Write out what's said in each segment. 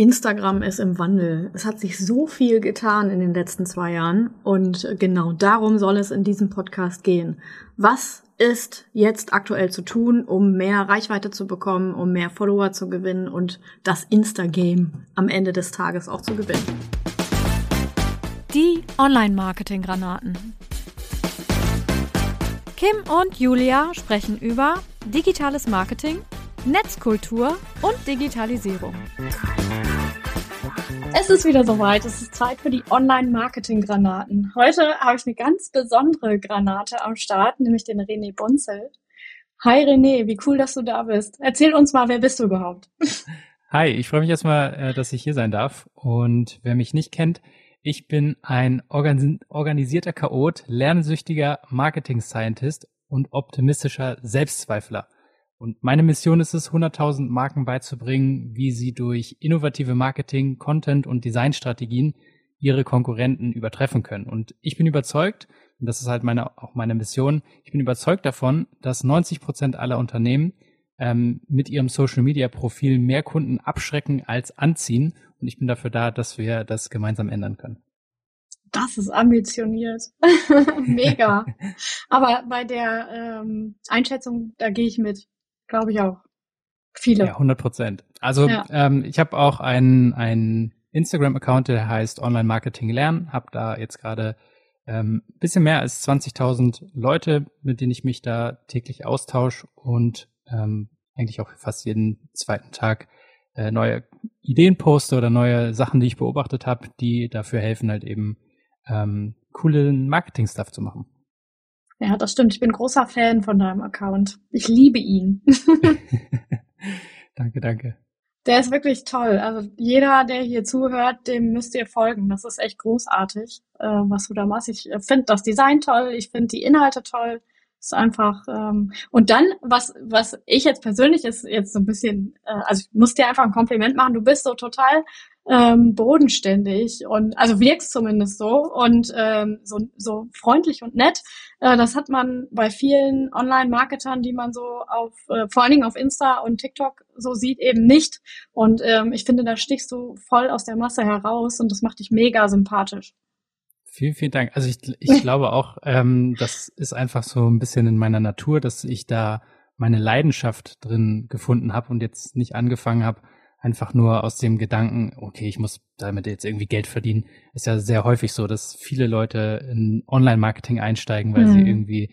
Instagram ist im Wandel. Es hat sich so viel getan in den letzten zwei Jahren und genau darum soll es in diesem Podcast gehen. Was ist jetzt aktuell zu tun, um mehr Reichweite zu bekommen, um mehr Follower zu gewinnen und das Insta-Game am Ende des Tages auch zu gewinnen? Die Online-Marketing-Granaten. Kim und Julia sprechen über digitales Marketing, Netzkultur und Digitalisierung. Es ist wieder soweit. Es ist Zeit für die Online-Marketing-Granaten. Heute habe ich eine ganz besondere Granate am Start, nämlich den René Bonzel. Hi René, wie cool, dass du da bist. Erzähl uns mal, wer bist du überhaupt? Hi, ich freue mich erstmal, äh, dass ich hier sein darf. Und wer mich nicht kennt, ich bin ein organisierter Chaot, lernsüchtiger Marketing-Scientist und optimistischer Selbstzweifler. Und meine Mission ist es, 100.000 Marken beizubringen, wie sie durch innovative Marketing, Content und Designstrategien ihre Konkurrenten übertreffen können. Und ich bin überzeugt, und das ist halt meine, auch meine Mission, ich bin überzeugt davon, dass 90 Prozent aller Unternehmen ähm, mit ihrem Social Media Profil mehr Kunden abschrecken als anziehen. Und ich bin dafür da, dass wir das gemeinsam ändern können. Das ist ambitioniert. Mega. Aber bei der ähm, Einschätzung, da gehe ich mit. Glaube ich auch. Viele. Ja, 100 Prozent. Also ja. ähm, ich habe auch einen, einen Instagram-Account, der heißt Online Marketing Lernen. Habe da jetzt gerade ähm, bisschen mehr als 20.000 Leute, mit denen ich mich da täglich austausche und ähm, eigentlich auch fast jeden zweiten Tag äh, neue Ideen poste oder neue Sachen, die ich beobachtet habe, die dafür helfen, halt eben ähm, coolen Marketing-Stuff zu machen. Ja, das stimmt. Ich bin großer Fan von deinem Account. Ich liebe ihn. danke, danke. Der ist wirklich toll. Also jeder, der hier zuhört, dem müsst ihr folgen. Das ist echt großartig, äh, was du da machst. Ich äh, finde das Design toll, ich finde die Inhalte toll. Ist einfach ähm, und dann was was ich jetzt persönlich ist jetzt so ein bisschen äh, also ich muss dir einfach ein Kompliment machen. Du bist so total ähm, bodenständig und also wirkst zumindest so und ähm, so, so freundlich und nett. Äh, das hat man bei vielen Online-Marketern, die man so auf, äh, vor allen Dingen auf Insta und TikTok so sieht, eben nicht. Und ähm, ich finde, da stichst du voll aus der Masse heraus und das macht dich mega sympathisch. Vielen, vielen Dank. Also ich, ich glaube auch, ähm, das ist einfach so ein bisschen in meiner Natur, dass ich da meine Leidenschaft drin gefunden habe und jetzt nicht angefangen habe, einfach nur aus dem Gedanken, okay, ich muss damit jetzt irgendwie Geld verdienen. Ist ja sehr häufig so, dass viele Leute in Online-Marketing einsteigen, weil mhm. sie irgendwie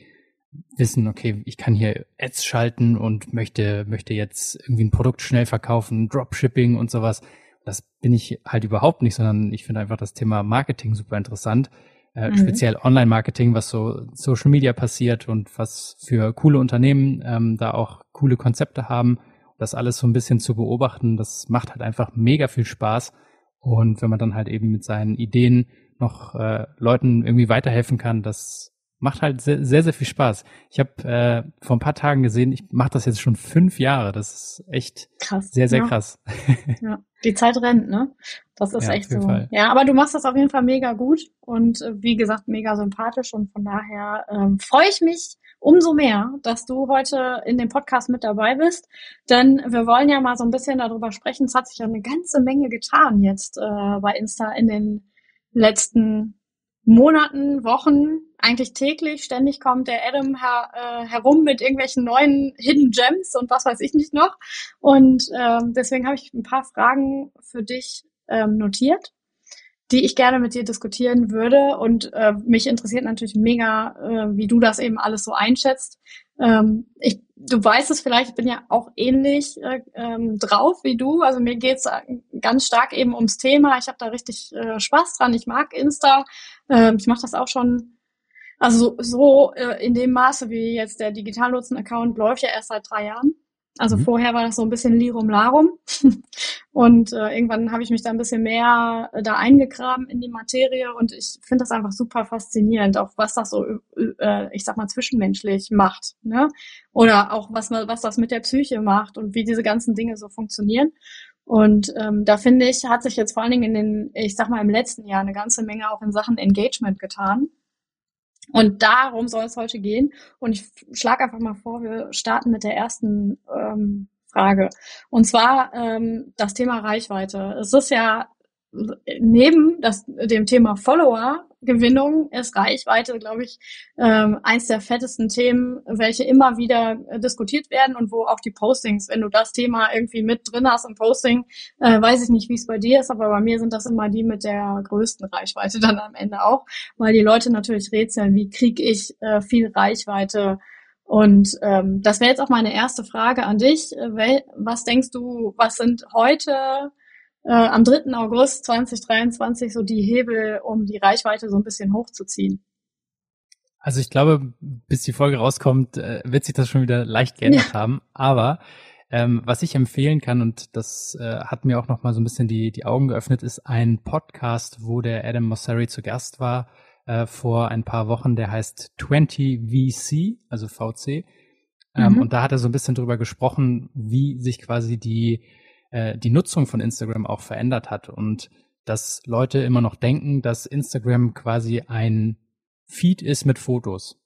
wissen, okay, ich kann hier Ads schalten und möchte, möchte jetzt irgendwie ein Produkt schnell verkaufen, Dropshipping und sowas. Das bin ich halt überhaupt nicht, sondern ich finde einfach das Thema Marketing super interessant. Äh, mhm. Speziell Online-Marketing, was so Social Media passiert und was für coole Unternehmen ähm, da auch coole Konzepte haben das alles so ein bisschen zu beobachten, das macht halt einfach mega viel Spaß. Und wenn man dann halt eben mit seinen Ideen noch äh, Leuten irgendwie weiterhelfen kann, das macht halt sehr, sehr, sehr viel Spaß. Ich habe äh, vor ein paar Tagen gesehen, ich mache das jetzt schon fünf Jahre. Das ist echt krass, sehr, sehr ja. krass. Ja, die Zeit rennt, ne? Das ist ja, echt so. Fall. Ja, aber du machst das auf jeden Fall mega gut und äh, wie gesagt, mega sympathisch und von daher ähm, freue ich mich, umso mehr, dass du heute in dem Podcast mit dabei bist. Denn wir wollen ja mal so ein bisschen darüber sprechen. Es hat sich ja eine ganze Menge getan jetzt äh, bei Insta in den letzten Monaten, Wochen, eigentlich täglich. Ständig kommt der Adam her, äh, herum mit irgendwelchen neuen Hidden Gems und was weiß ich nicht noch. Und äh, deswegen habe ich ein paar Fragen für dich ähm, notiert die ich gerne mit dir diskutieren würde. Und äh, mich interessiert natürlich mega, äh, wie du das eben alles so einschätzt. Ähm, ich, du weißt es vielleicht, ich bin ja auch ähnlich äh, ähm, drauf wie du. Also mir geht's ganz stark eben ums Thema. Ich habe da richtig äh, Spaß dran. Ich mag Insta. Äh, ich mache das auch schon. Also so, so äh, in dem Maße, wie jetzt der Digitalnutzen-Account läuft ja erst seit drei Jahren. Also mhm. vorher war das so ein bisschen Lirum Larum. und äh, irgendwann habe ich mich da ein bisschen mehr äh, da eingegraben in die Materie und ich finde das einfach super faszinierend, auch was das so, äh, ich sag mal, zwischenmenschlich macht. Ne? Oder auch was, was das mit der Psyche macht und wie diese ganzen Dinge so funktionieren. Und ähm, da finde ich, hat sich jetzt vor allen Dingen in den, ich sag mal, im letzten Jahr eine ganze Menge auch in Sachen Engagement getan. Und darum soll es heute gehen. Und ich schlage einfach mal vor, wir starten mit der ersten ähm, Frage. Und zwar ähm, das Thema Reichweite. Es ist ja neben das, dem Thema Follower-Gewinnung ist Reichweite, glaube ich, ähm, eins der fettesten Themen, welche immer wieder äh, diskutiert werden und wo auch die Postings, wenn du das Thema irgendwie mit drin hast im Posting, äh, weiß ich nicht, wie es bei dir ist, aber bei mir sind das immer die mit der größten Reichweite dann am Ende auch, weil die Leute natürlich rätseln, wie kriege ich äh, viel Reichweite und ähm, das wäre jetzt auch meine erste Frage an dich. Äh, was denkst du, was sind heute äh, am 3. August 2023 so die Hebel, um die Reichweite so ein bisschen hochzuziehen? Also ich glaube, bis die Folge rauskommt, äh, wird sich das schon wieder leicht geändert ja. haben. Aber ähm, was ich empfehlen kann, und das äh, hat mir auch noch mal so ein bisschen die, die Augen geöffnet, ist ein Podcast, wo der Adam Mosseri zu Gast war äh, vor ein paar Wochen, der heißt 20VC, also VC. Ähm, mhm. Und da hat er so ein bisschen drüber gesprochen, wie sich quasi die, äh, die Nutzung von Instagram auch verändert hat und dass Leute immer noch denken, dass Instagram quasi ein Feed ist mit Fotos.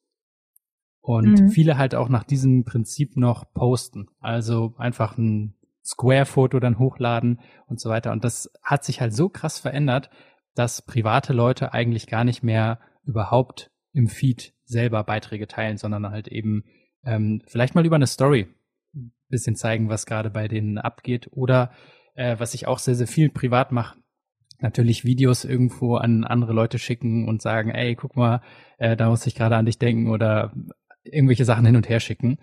Und mhm. viele halt auch nach diesem Prinzip noch posten. Also einfach ein Square-Foto dann hochladen und so weiter. Und das hat sich halt so krass verändert, dass private Leute eigentlich gar nicht mehr überhaupt im Feed selber Beiträge teilen, sondern halt eben ähm, vielleicht mal über eine Story bisschen zeigen, was gerade bei denen abgeht. Oder äh, was ich auch sehr, sehr viel privat mache, natürlich Videos irgendwo an andere Leute schicken und sagen, ey, guck mal, äh, da muss ich gerade an dich denken oder irgendwelche Sachen hin und her schicken.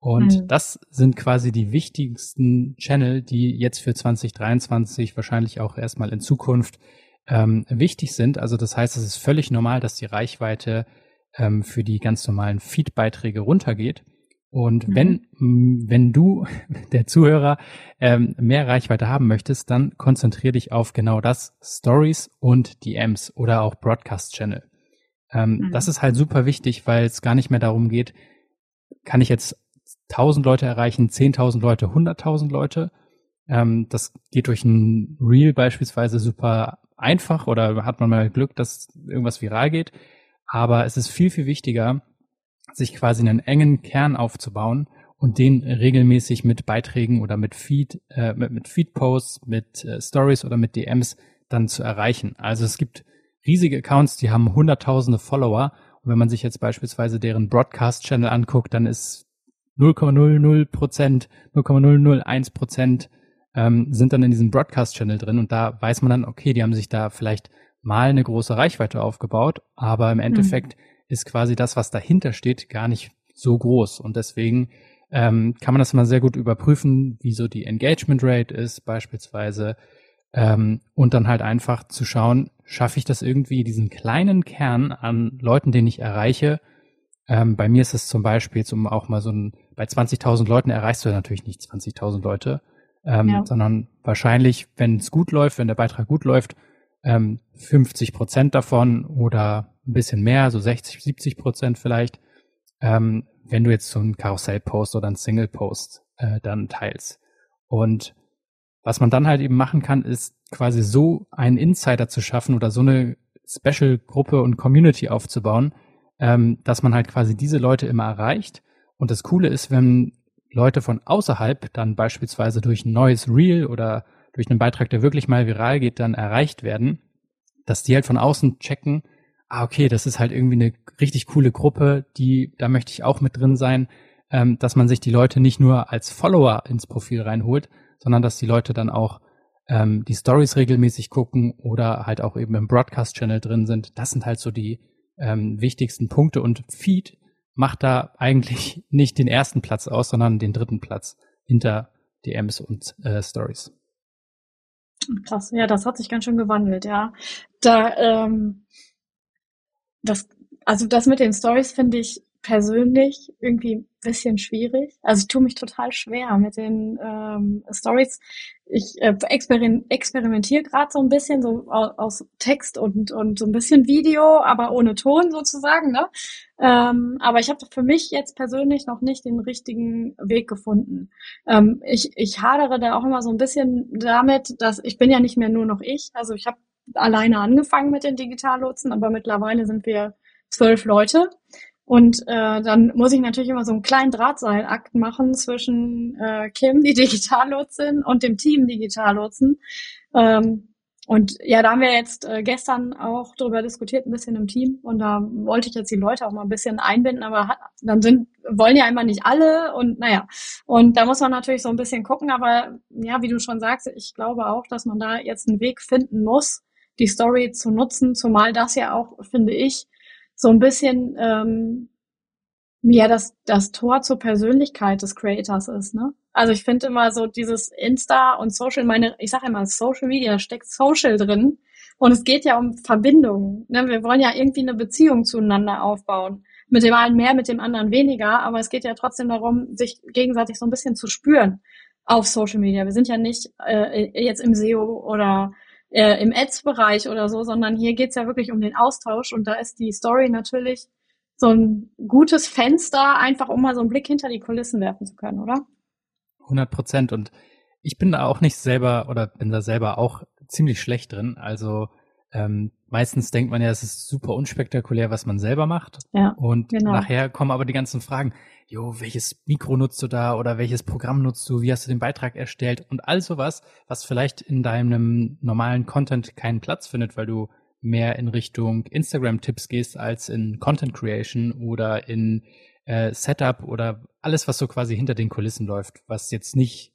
Und mhm. das sind quasi die wichtigsten Channel, die jetzt für 2023 wahrscheinlich auch erstmal in Zukunft ähm, wichtig sind. Also das heißt, es ist völlig normal, dass die Reichweite ähm, für die ganz normalen Feed-Beiträge runtergeht. Und mhm. wenn, wenn du, der Zuhörer, ähm, mehr Reichweite haben möchtest, dann konzentriere dich auf genau das, Stories und DMs oder auch Broadcast Channel. Ähm, mhm. Das ist halt super wichtig, weil es gar nicht mehr darum geht, kann ich jetzt 1000 Leute erreichen, 10.000 Leute, 100.000 Leute. Ähm, das geht durch ein Reel beispielsweise super einfach oder hat man mal Glück, dass irgendwas viral geht. Aber es ist viel, viel wichtiger, sich quasi einen engen Kern aufzubauen und den regelmäßig mit Beiträgen oder mit Feed, äh, mit, mit Feed-Posts, mit äh, Stories oder mit DMs dann zu erreichen. Also es gibt riesige Accounts, die haben hunderttausende Follower. Und wenn man sich jetzt beispielsweise deren Broadcast-Channel anguckt, dann ist 0,00 Prozent, 0,001 Prozent ähm, sind dann in diesem Broadcast-Channel drin und da weiß man dann, okay, die haben sich da vielleicht mal eine große Reichweite aufgebaut, aber im Endeffekt mhm. Ist quasi das, was dahinter steht, gar nicht so groß und deswegen ähm, kann man das mal sehr gut überprüfen, wie so die Engagement Rate ist beispielsweise ähm, und dann halt einfach zu schauen, schaffe ich das irgendwie, diesen kleinen Kern an Leuten, den ich erreiche. Ähm, bei mir ist es zum Beispiel, jetzt um auch mal so ein, bei 20.000 Leuten erreichst du natürlich nicht 20.000 Leute, ähm, ja. sondern wahrscheinlich, wenn es gut läuft, wenn der Beitrag gut läuft, ähm, 50 Prozent davon oder ein bisschen mehr, so 60, 70 Prozent vielleicht, ähm, wenn du jetzt so einen Karussell-Post oder einen Single-Post äh, dann teilst. Und was man dann halt eben machen kann, ist quasi so einen Insider zu schaffen oder so eine Special-Gruppe und Community aufzubauen, ähm, dass man halt quasi diese Leute immer erreicht. Und das Coole ist, wenn Leute von außerhalb dann beispielsweise durch ein neues Reel oder durch einen Beitrag, der wirklich mal viral geht, dann erreicht werden, dass die halt von außen checken, ah, okay, das ist halt irgendwie eine richtig coole Gruppe, die, da möchte ich auch mit drin sein, ähm, dass man sich die Leute nicht nur als Follower ins Profil reinholt, sondern dass die Leute dann auch ähm, die Stories regelmäßig gucken oder halt auch eben im Broadcast-Channel drin sind. Das sind halt so die ähm, wichtigsten Punkte und Feed macht da eigentlich nicht den ersten Platz aus, sondern den dritten Platz hinter DMs und äh, Stories. Krass, ja, das hat sich ganz schön gewandelt, ja. Da, ähm, das, also das mit den Stories finde ich persönlich irgendwie ein bisschen schwierig. Also ich tue mich total schwer mit den ähm, Stories. Ich äh, experim experimentiere gerade so ein bisschen so aus, Text und, und so ein bisschen Video, aber ohne Ton sozusagen. Ne? Ähm, aber ich habe für mich jetzt persönlich noch nicht den richtigen Weg gefunden. Ähm, ich, ich hadere da auch immer so ein bisschen damit, dass ich bin ja nicht mehr nur noch ich. Also ich habe alleine angefangen mit den Digitallotsen, aber mittlerweile sind wir zwölf Leute. Und äh, dann muss ich natürlich immer so einen kleinen Drahtseilakt machen zwischen äh, Kim, die Digitallotsin, und dem Team Digitallotsen. Ähm, und ja, da haben wir jetzt äh, gestern auch darüber diskutiert, ein bisschen im Team. Und da wollte ich jetzt die Leute auch mal ein bisschen einbinden, aber hat, dann sind, wollen ja immer nicht alle und naja. Und da muss man natürlich so ein bisschen gucken. Aber ja, wie du schon sagst, ich glaube auch, dass man da jetzt einen Weg finden muss, die Story zu nutzen, zumal das ja auch, finde ich, so ein bisschen ähm, ja das, das Tor zur Persönlichkeit des Creators ist, ne? Also ich finde immer so dieses Insta und Social, meine, ich sage immer, Social Media steckt Social drin. Und es geht ja um Verbindungen. Ne? Wir wollen ja irgendwie eine Beziehung zueinander aufbauen. Mit dem einen mehr, mit dem anderen weniger, aber es geht ja trotzdem darum, sich gegenseitig so ein bisschen zu spüren auf Social Media. Wir sind ja nicht äh, jetzt im SEO oder äh, im Ads-Bereich oder so, sondern hier geht's ja wirklich um den Austausch und da ist die Story natürlich so ein gutes Fenster, einfach um mal so einen Blick hinter die Kulissen werfen zu können, oder? 100 Prozent. Und ich bin da auch nicht selber oder bin da selber auch ziemlich schlecht drin. Also ähm, meistens denkt man ja, es ist super unspektakulär, was man selber macht. Ja, und genau. nachher kommen aber die ganzen Fragen. Jo, welches Mikro nutzt du da oder welches Programm nutzt du? Wie hast du den Beitrag erstellt? Und all sowas, was vielleicht in deinem normalen Content keinen Platz findet, weil du mehr in Richtung Instagram-Tipps gehst als in Content Creation oder in äh, Setup oder alles, was so quasi hinter den Kulissen läuft, was jetzt nicht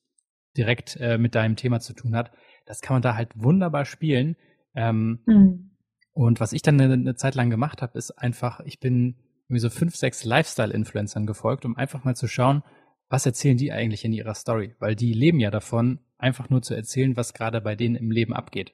direkt äh, mit deinem Thema zu tun hat, das kann man da halt wunderbar spielen. Ähm, mhm. Und was ich dann eine, eine Zeit lang gemacht habe, ist einfach, ich bin irgendwie so fünf, sechs Lifestyle-Influencern gefolgt, um einfach mal zu schauen, was erzählen die eigentlich in ihrer Story? Weil die leben ja davon, einfach nur zu erzählen, was gerade bei denen im Leben abgeht.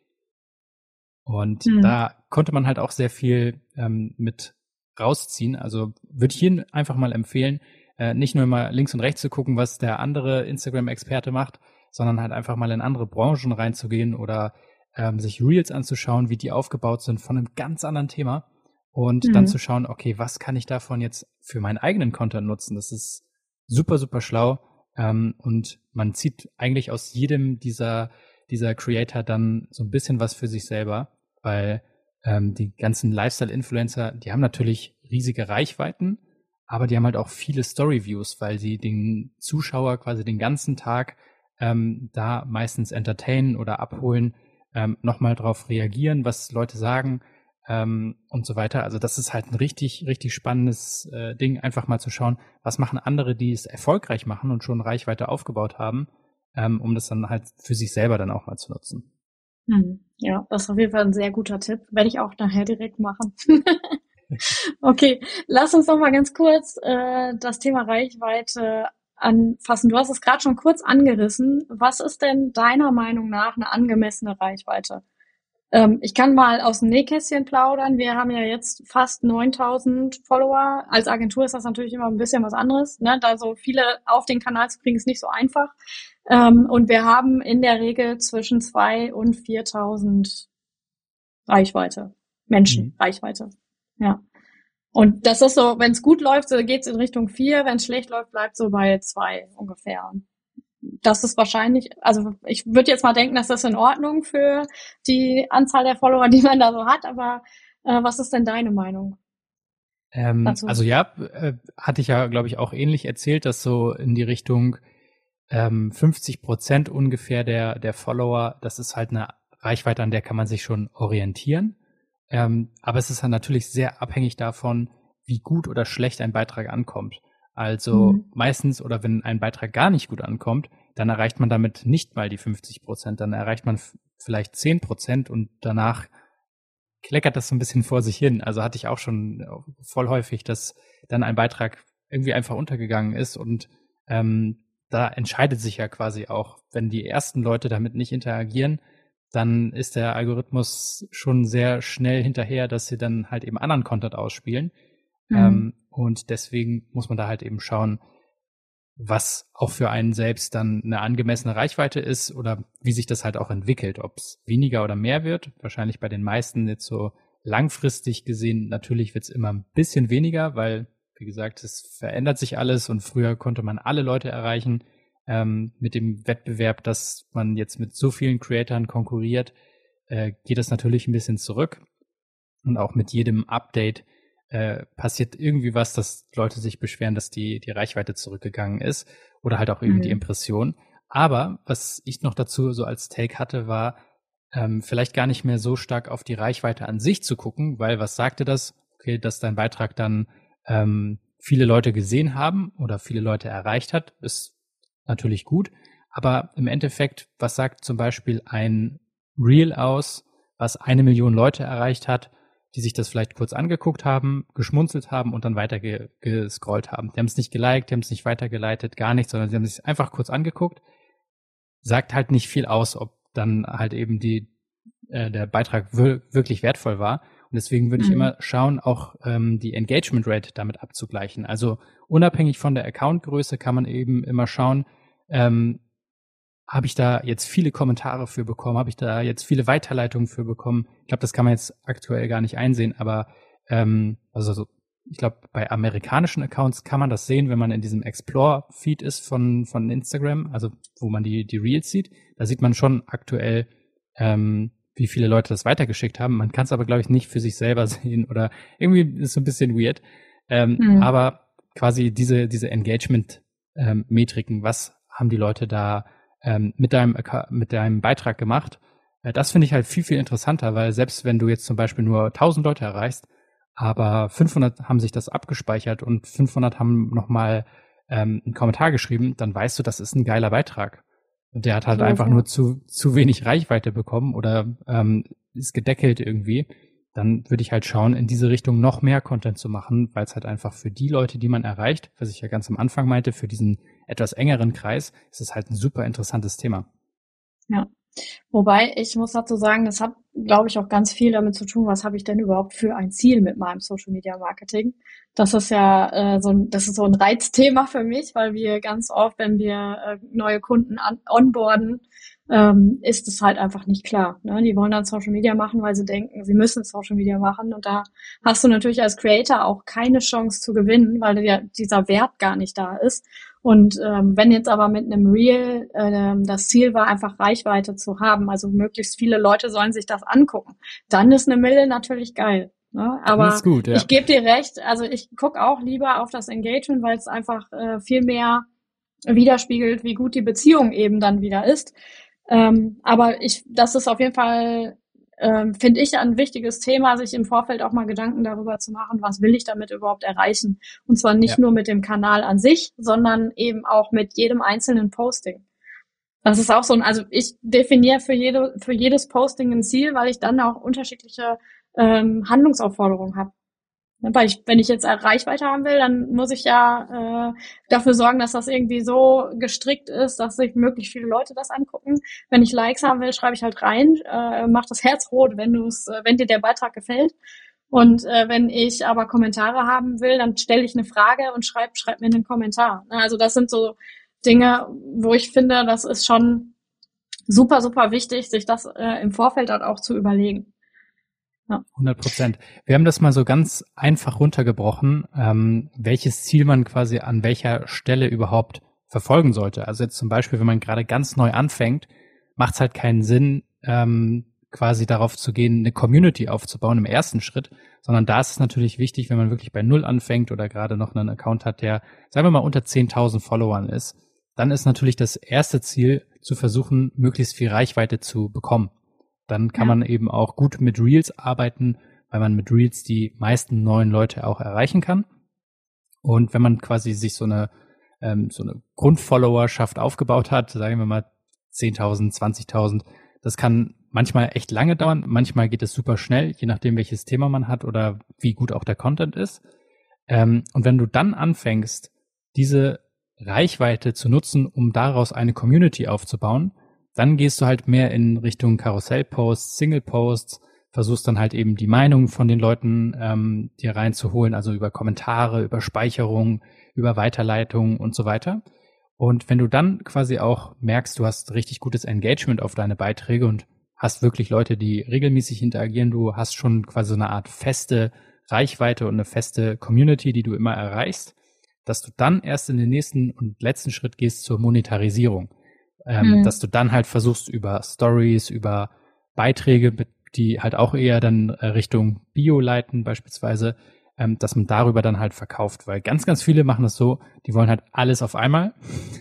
Und mhm. da konnte man halt auch sehr viel ähm, mit rausziehen. Also würde ich Ihnen einfach mal empfehlen, äh, nicht nur mal links und rechts zu gucken, was der andere Instagram-Experte macht, sondern halt einfach mal in andere Branchen reinzugehen oder ähm, sich Reels anzuschauen, wie die aufgebaut sind von einem ganz anderen Thema und mhm. dann zu schauen, okay, was kann ich davon jetzt für meinen eigenen Content nutzen? Das ist super, super schlau ähm, und man zieht eigentlich aus jedem dieser, dieser Creator dann so ein bisschen was für sich selber, weil ähm, die ganzen Lifestyle-Influencer, die haben natürlich riesige Reichweiten, aber die haben halt auch viele Story-Views, weil sie den Zuschauer quasi den ganzen Tag ähm, da meistens entertainen oder abholen, ähm, nochmal drauf reagieren, was Leute sagen ähm, und so weiter. Also das ist halt ein richtig, richtig spannendes äh, Ding, einfach mal zu schauen, was machen andere, die es erfolgreich machen und schon Reichweite aufgebaut haben, ähm, um das dann halt für sich selber dann auch mal zu nutzen. Hm, ja, das ist auf jeden Fall ein sehr guter Tipp. Werde ich auch nachher direkt machen. okay, lass uns noch mal ganz kurz äh, das Thema Reichweite anfassen. Du hast es gerade schon kurz angerissen. Was ist denn deiner Meinung nach eine angemessene Reichweite? Ähm, ich kann mal aus dem Nähkästchen plaudern. Wir haben ja jetzt fast 9000 Follower. Als Agentur ist das natürlich immer ein bisschen was anderes. Ne? Da so viele auf den Kanal zu kriegen, ist nicht so einfach. Ähm, und wir haben in der Regel zwischen 2 und 4000 Reichweite. Menschen, mhm. Reichweite. Ja. Und das ist so, wenn es gut läuft, so geht es in Richtung 4, wenn es schlecht läuft, bleibt so bei 2 ungefähr das ist wahrscheinlich, also ich würde jetzt mal denken, dass das in Ordnung für die Anzahl der Follower, die man da so hat, aber äh, was ist denn deine Meinung? Ähm, also ja, äh, hatte ich ja, glaube ich, auch ähnlich erzählt, dass so in die Richtung ähm, 50 Prozent ungefähr der, der Follower, das ist halt eine Reichweite, an der kann man sich schon orientieren. Ähm, aber es ist halt natürlich sehr abhängig davon, wie gut oder schlecht ein Beitrag ankommt. Also mhm. meistens oder wenn ein Beitrag gar nicht gut ankommt, dann erreicht man damit nicht mal die 50 Prozent, dann erreicht man vielleicht 10 Prozent und danach kleckert das so ein bisschen vor sich hin. Also hatte ich auch schon voll häufig, dass dann ein Beitrag irgendwie einfach untergegangen ist und ähm, da entscheidet sich ja quasi auch, wenn die ersten Leute damit nicht interagieren, dann ist der Algorithmus schon sehr schnell hinterher, dass sie dann halt eben anderen Content ausspielen. Mhm. Ähm, und deswegen muss man da halt eben schauen, was auch für einen selbst dann eine angemessene Reichweite ist oder wie sich das halt auch entwickelt, ob es weniger oder mehr wird. Wahrscheinlich bei den meisten jetzt so langfristig gesehen, natürlich wird es immer ein bisschen weniger, weil, wie gesagt, es verändert sich alles und früher konnte man alle Leute erreichen. Ähm, mit dem Wettbewerb, dass man jetzt mit so vielen Creatoren konkurriert, äh, geht das natürlich ein bisschen zurück. Und auch mit jedem Update äh, passiert irgendwie was, dass Leute sich beschweren, dass die, die Reichweite zurückgegangen ist oder halt auch irgendwie mhm. die Impression. Aber was ich noch dazu so als Take hatte, war, ähm, vielleicht gar nicht mehr so stark auf die Reichweite an sich zu gucken, weil was sagte das? Okay, dass dein Beitrag dann ähm, viele Leute gesehen haben oder viele Leute erreicht hat, ist natürlich gut. Aber im Endeffekt, was sagt zum Beispiel ein Reel aus, was eine Million Leute erreicht hat, die sich das vielleicht kurz angeguckt haben, geschmunzelt haben und dann weiter ge gescrollt haben. Die haben es nicht geliked, die haben es nicht weitergeleitet, gar nicht, sondern sie haben es einfach kurz angeguckt. Sagt halt nicht viel aus, ob dann halt eben die äh, der Beitrag wir wirklich wertvoll war. Und deswegen würde mhm. ich immer schauen, auch ähm, die Engagement Rate damit abzugleichen. Also unabhängig von der Accountgröße kann man eben immer schauen, ähm, habe ich da jetzt viele Kommentare für bekommen, habe ich da jetzt viele Weiterleitungen für bekommen. Ich glaube, das kann man jetzt aktuell gar nicht einsehen, aber ähm, also so, ich glaube, bei amerikanischen Accounts kann man das sehen, wenn man in diesem Explore-Feed ist von, von Instagram, also wo man die, die Reels sieht. Da sieht man schon aktuell, ähm, wie viele Leute das weitergeschickt haben. Man kann es aber, glaube ich, nicht für sich selber sehen oder irgendwie ist so ein bisschen weird. Ähm, mhm. Aber quasi diese, diese Engagement-Metriken, ähm, was haben die Leute da ähm, mit, deinem, mit deinem Beitrag gemacht. Äh, das finde ich halt viel, viel interessanter, weil selbst wenn du jetzt zum Beispiel nur 1000 Leute erreichst, aber 500 haben sich das abgespeichert und 500 haben nochmal ähm, einen Kommentar geschrieben, dann weißt du, das ist ein geiler Beitrag. Und der hat halt ja, einfach ja. nur zu, zu wenig Reichweite bekommen oder ähm, ist gedeckelt irgendwie. Dann würde ich halt schauen, in diese Richtung noch mehr Content zu machen, weil es halt einfach für die Leute, die man erreicht, was ich ja ganz am Anfang meinte, für diesen etwas engeren Kreis ist es halt ein super interessantes Thema. Ja. Wobei ich muss dazu sagen, das hat, glaube ich, auch ganz viel damit zu tun, was habe ich denn überhaupt für ein Ziel mit meinem Social Media Marketing. Das ist ja äh, so ein, das ist so ein Reizthema für mich, weil wir ganz oft, wenn wir äh, neue Kunden an, onboarden, ähm, ist es halt einfach nicht klar. Ne? Die wollen dann Social Media machen, weil sie denken, sie müssen Social Media machen. Und da hast du natürlich als Creator auch keine Chance zu gewinnen, weil der, dieser Wert gar nicht da ist. Und ähm, wenn jetzt aber mit einem Reel äh, das Ziel war, einfach Reichweite zu haben, also möglichst viele Leute sollen sich das angucken, dann ist eine Mille natürlich geil. Ne? Aber gut, ja. ich gebe dir recht, also ich gucke auch lieber auf das Engagement, weil es einfach äh, viel mehr widerspiegelt, wie gut die Beziehung eben dann wieder ist. Ähm, aber ich, das ist auf jeden Fall ähm, finde ich ein wichtiges Thema, sich im Vorfeld auch mal Gedanken darüber zu machen, was will ich damit überhaupt erreichen. Und zwar nicht ja. nur mit dem Kanal an sich, sondern eben auch mit jedem einzelnen Posting. Das ist auch so ein, also ich definiere für jede, für jedes Posting ein Ziel, weil ich dann auch unterschiedliche ähm, Handlungsaufforderungen habe. Ne, weil ich, wenn ich jetzt Reichweite haben will, dann muss ich ja äh, dafür sorgen, dass das irgendwie so gestrickt ist, dass sich möglichst viele Leute das angucken. Wenn ich Likes haben will, schreibe ich halt rein, äh, mach das Herz rot, wenn du es, äh, wenn dir der Beitrag gefällt. Und äh, wenn ich aber Kommentare haben will, dann stelle ich eine Frage und schreib, schreib mir einen Kommentar. Ne, also das sind so Dinge, wo ich finde, das ist schon super, super wichtig, sich das äh, im Vorfeld dann auch zu überlegen. Ja. 100 Prozent. Wir haben das mal so ganz einfach runtergebrochen, ähm, welches Ziel man quasi an welcher Stelle überhaupt verfolgen sollte. Also jetzt zum Beispiel, wenn man gerade ganz neu anfängt, macht es halt keinen Sinn, ähm, quasi darauf zu gehen, eine Community aufzubauen im ersten Schritt, sondern da ist es natürlich wichtig, wenn man wirklich bei Null anfängt oder gerade noch einen Account hat, der, sagen wir mal, unter 10.000 Followern ist, dann ist natürlich das erste Ziel zu versuchen, möglichst viel Reichweite zu bekommen. Dann kann ja. man eben auch gut mit Reels arbeiten, weil man mit Reels die meisten neuen Leute auch erreichen kann. Und wenn man quasi sich so eine, ähm, so eine Grundfollowerschaft aufgebaut hat, sagen wir mal 10.000, 20.000, das kann manchmal echt lange dauern, manchmal geht es super schnell, je nachdem welches Thema man hat oder wie gut auch der Content ist. Ähm, und wenn du dann anfängst, diese Reichweite zu nutzen, um daraus eine Community aufzubauen, dann gehst du halt mehr in Richtung Karussellposts, Single-Posts, versuchst dann halt eben die Meinung von den Leuten ähm, dir reinzuholen, also über Kommentare, über Speicherung, über Weiterleitung und so weiter. Und wenn du dann quasi auch merkst, du hast richtig gutes Engagement auf deine Beiträge und hast wirklich Leute, die regelmäßig interagieren, du hast schon quasi so eine Art feste Reichweite und eine feste Community, die du immer erreichst, dass du dann erst in den nächsten und letzten Schritt gehst zur Monetarisierung ähm, mhm. dass du dann halt versuchst über Stories, über Beiträge, die halt auch eher dann äh, Richtung Bio leiten beispielsweise, ähm, dass man darüber dann halt verkauft, weil ganz, ganz viele machen das so, die wollen halt alles auf einmal,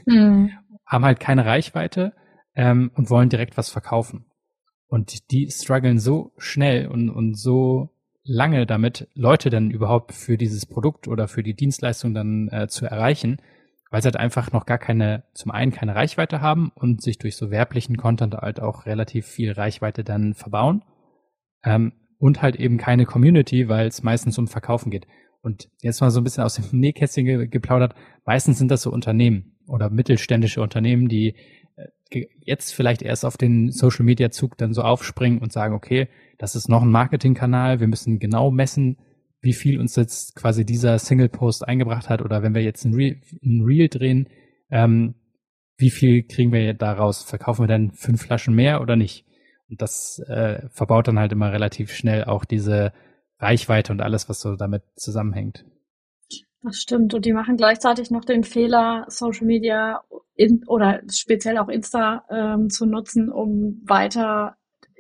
mhm. haben halt keine Reichweite ähm, und wollen direkt was verkaufen. Und die strugglen so schnell und, und so lange damit, Leute dann überhaupt für dieses Produkt oder für die Dienstleistung dann äh, zu erreichen, weil sie halt einfach noch gar keine, zum einen keine Reichweite haben und sich durch so werblichen Content halt auch relativ viel Reichweite dann verbauen. Ähm, und halt eben keine Community, weil es meistens um Verkaufen geht. Und jetzt mal so ein bisschen aus dem Nähkästchen ge geplaudert. Meistens sind das so Unternehmen oder mittelständische Unternehmen, die äh, jetzt vielleicht erst auf den Social Media Zug dann so aufspringen und sagen, okay, das ist noch ein Marketingkanal. Wir müssen genau messen, wie viel uns jetzt quasi dieser Single Post eingebracht hat oder wenn wir jetzt ein Reel, ein Reel drehen, ähm, wie viel kriegen wir daraus? Verkaufen wir dann fünf Flaschen mehr oder nicht? Und das äh, verbaut dann halt immer relativ schnell auch diese Reichweite und alles, was so damit zusammenhängt. Das stimmt. Und die machen gleichzeitig noch den Fehler, Social Media in, oder speziell auch Insta ähm, zu nutzen, um weiter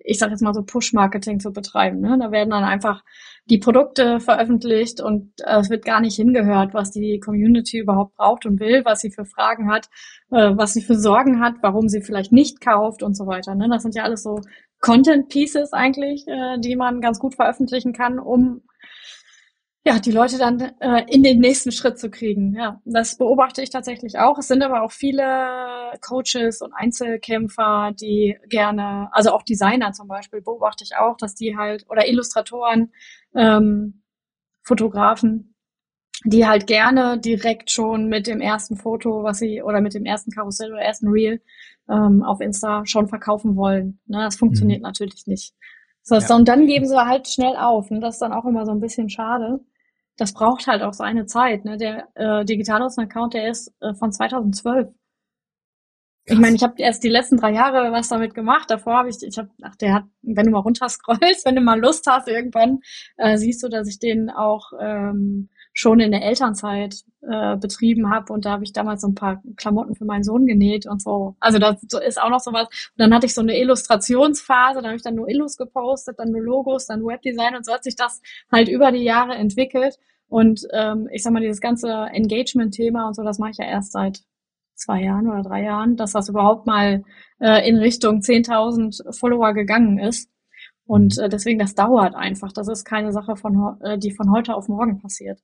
ich sage jetzt mal so Push-Marketing zu betreiben. Ne? Da werden dann einfach die Produkte veröffentlicht und äh, es wird gar nicht hingehört, was die Community überhaupt braucht und will, was sie für Fragen hat, äh, was sie für Sorgen hat, warum sie vielleicht nicht kauft und so weiter. Ne? Das sind ja alles so Content Pieces eigentlich, äh, die man ganz gut veröffentlichen kann, um ja, die Leute dann äh, in den nächsten Schritt zu kriegen. Ja, das beobachte ich tatsächlich auch. Es sind aber auch viele Coaches und Einzelkämpfer, die gerne, also auch Designer zum Beispiel, beobachte ich auch, dass die halt, oder Illustratoren, ähm, Fotografen, die halt gerne direkt schon mit dem ersten Foto, was sie, oder mit dem ersten Karussell oder ersten Reel ähm, auf Insta schon verkaufen wollen. Ne, das funktioniert mhm. natürlich nicht. So, ja. Und dann geben sie halt schnell auf. Und das ist dann auch immer so ein bisschen schade das braucht halt auch seine Zeit. Ne? Der äh, Digitalaußen-Account, der ist äh, von 2012. Krass. Ich meine, ich habe erst die letzten drei Jahre was damit gemacht. Davor habe ich, ich habe, ach, der hat, wenn du mal runterscrollst, wenn du mal Lust hast, irgendwann äh, siehst du, dass ich den auch ähm, schon in der Elternzeit äh, betrieben habe und da habe ich damals so ein paar Klamotten für meinen Sohn genäht und so. Also das ist auch noch so was. Und dann hatte ich so eine Illustrationsphase, da habe ich dann nur Illus gepostet, dann nur Logos, dann Webdesign und so hat sich das halt über die Jahre entwickelt. Und ähm, ich sag mal, dieses ganze Engagement-Thema und so, das mache ich ja erst seit zwei Jahren oder drei Jahren, dass das überhaupt mal äh, in Richtung 10.000 Follower gegangen ist. Und äh, deswegen, das dauert einfach. Das ist keine Sache, von, äh, die von heute auf morgen passiert.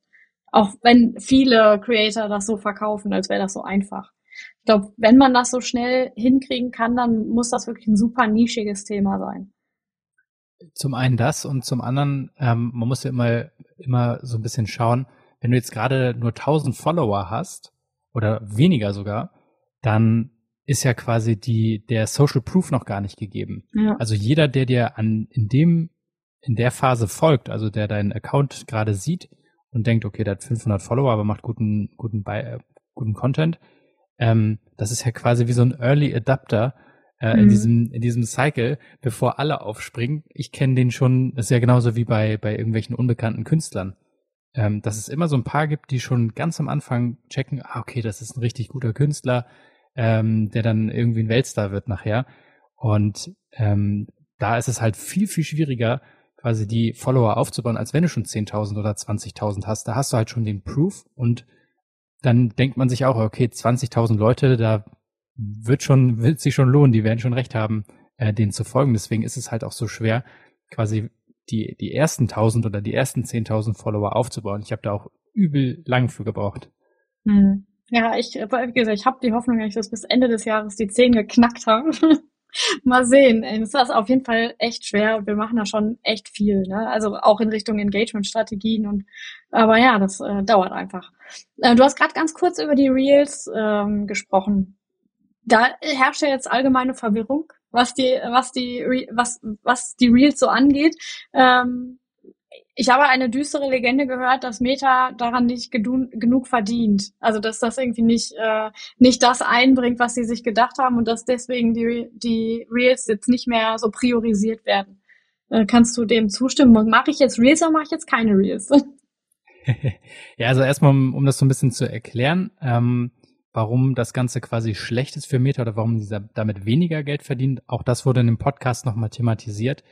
Auch wenn viele Creator das so verkaufen, als wäre das so einfach. Ich glaube, wenn man das so schnell hinkriegen kann, dann muss das wirklich ein super nischiges Thema sein. Zum einen das und zum anderen, ähm, man muss ja immer, immer so ein bisschen schauen, wenn du jetzt gerade nur 1000 Follower hast oder weniger sogar, dann ist ja quasi die, der Social Proof noch gar nicht gegeben. Ja. Also jeder, der dir an, in dem, in der Phase folgt, also der deinen Account gerade sieht, und denkt, okay, der hat 500 Follower, aber macht guten, guten, äh, guten Content. Ähm, das ist ja quasi wie so ein Early Adapter äh, mhm. in diesem in diesem Cycle, bevor alle aufspringen. Ich kenne den schon. Das ist ja genauso wie bei bei irgendwelchen unbekannten Künstlern, ähm, dass es immer so ein paar gibt, die schon ganz am Anfang checken, ah, okay, das ist ein richtig guter Künstler, ähm, der dann irgendwie ein Weltstar wird nachher. Und ähm, da ist es halt viel viel schwieriger, quasi die Follower aufzubauen, als wenn du schon 10.000 oder 20.000 hast. Da hast du halt schon den Proof und dann denkt man sich auch, okay, 20.000 Leute, da wird schon, wird sich schon lohnen, die werden schon recht haben, äh, denen zu folgen. Deswegen ist es halt auch so schwer, quasi die, die ersten 1000 oder die ersten 10.000 Follower aufzubauen. Ich habe da auch übel lang für gebraucht. Hm. Ja, ich, wie gesagt, ich habe die Hoffnung, dass ich das bis Ende des Jahres die 10 geknackt habe. Mal sehen. Es ist auf jeden Fall echt schwer. Wir machen da schon echt viel, ne? Also auch in Richtung Engagement-Strategien und aber ja, das äh, dauert einfach. Äh, du hast gerade ganz kurz über die Reels ähm, gesprochen. Da herrscht ja jetzt allgemeine Verwirrung, was die, was die, was, was die Reels so angeht. Ähm, ich habe eine düstere Legende gehört, dass Meta daran nicht genug verdient. Also dass das irgendwie nicht, äh, nicht das einbringt, was sie sich gedacht haben und dass deswegen die, die Reels jetzt nicht mehr so priorisiert werden. Äh, kannst du dem zustimmen? Und mache ich jetzt Reels oder mache ich jetzt keine Reels? ja, also erstmal, um, um das so ein bisschen zu erklären, ähm, warum das Ganze quasi schlecht ist für Meta oder warum sie damit weniger Geld verdient. Auch das wurde in dem Podcast nochmal thematisiert,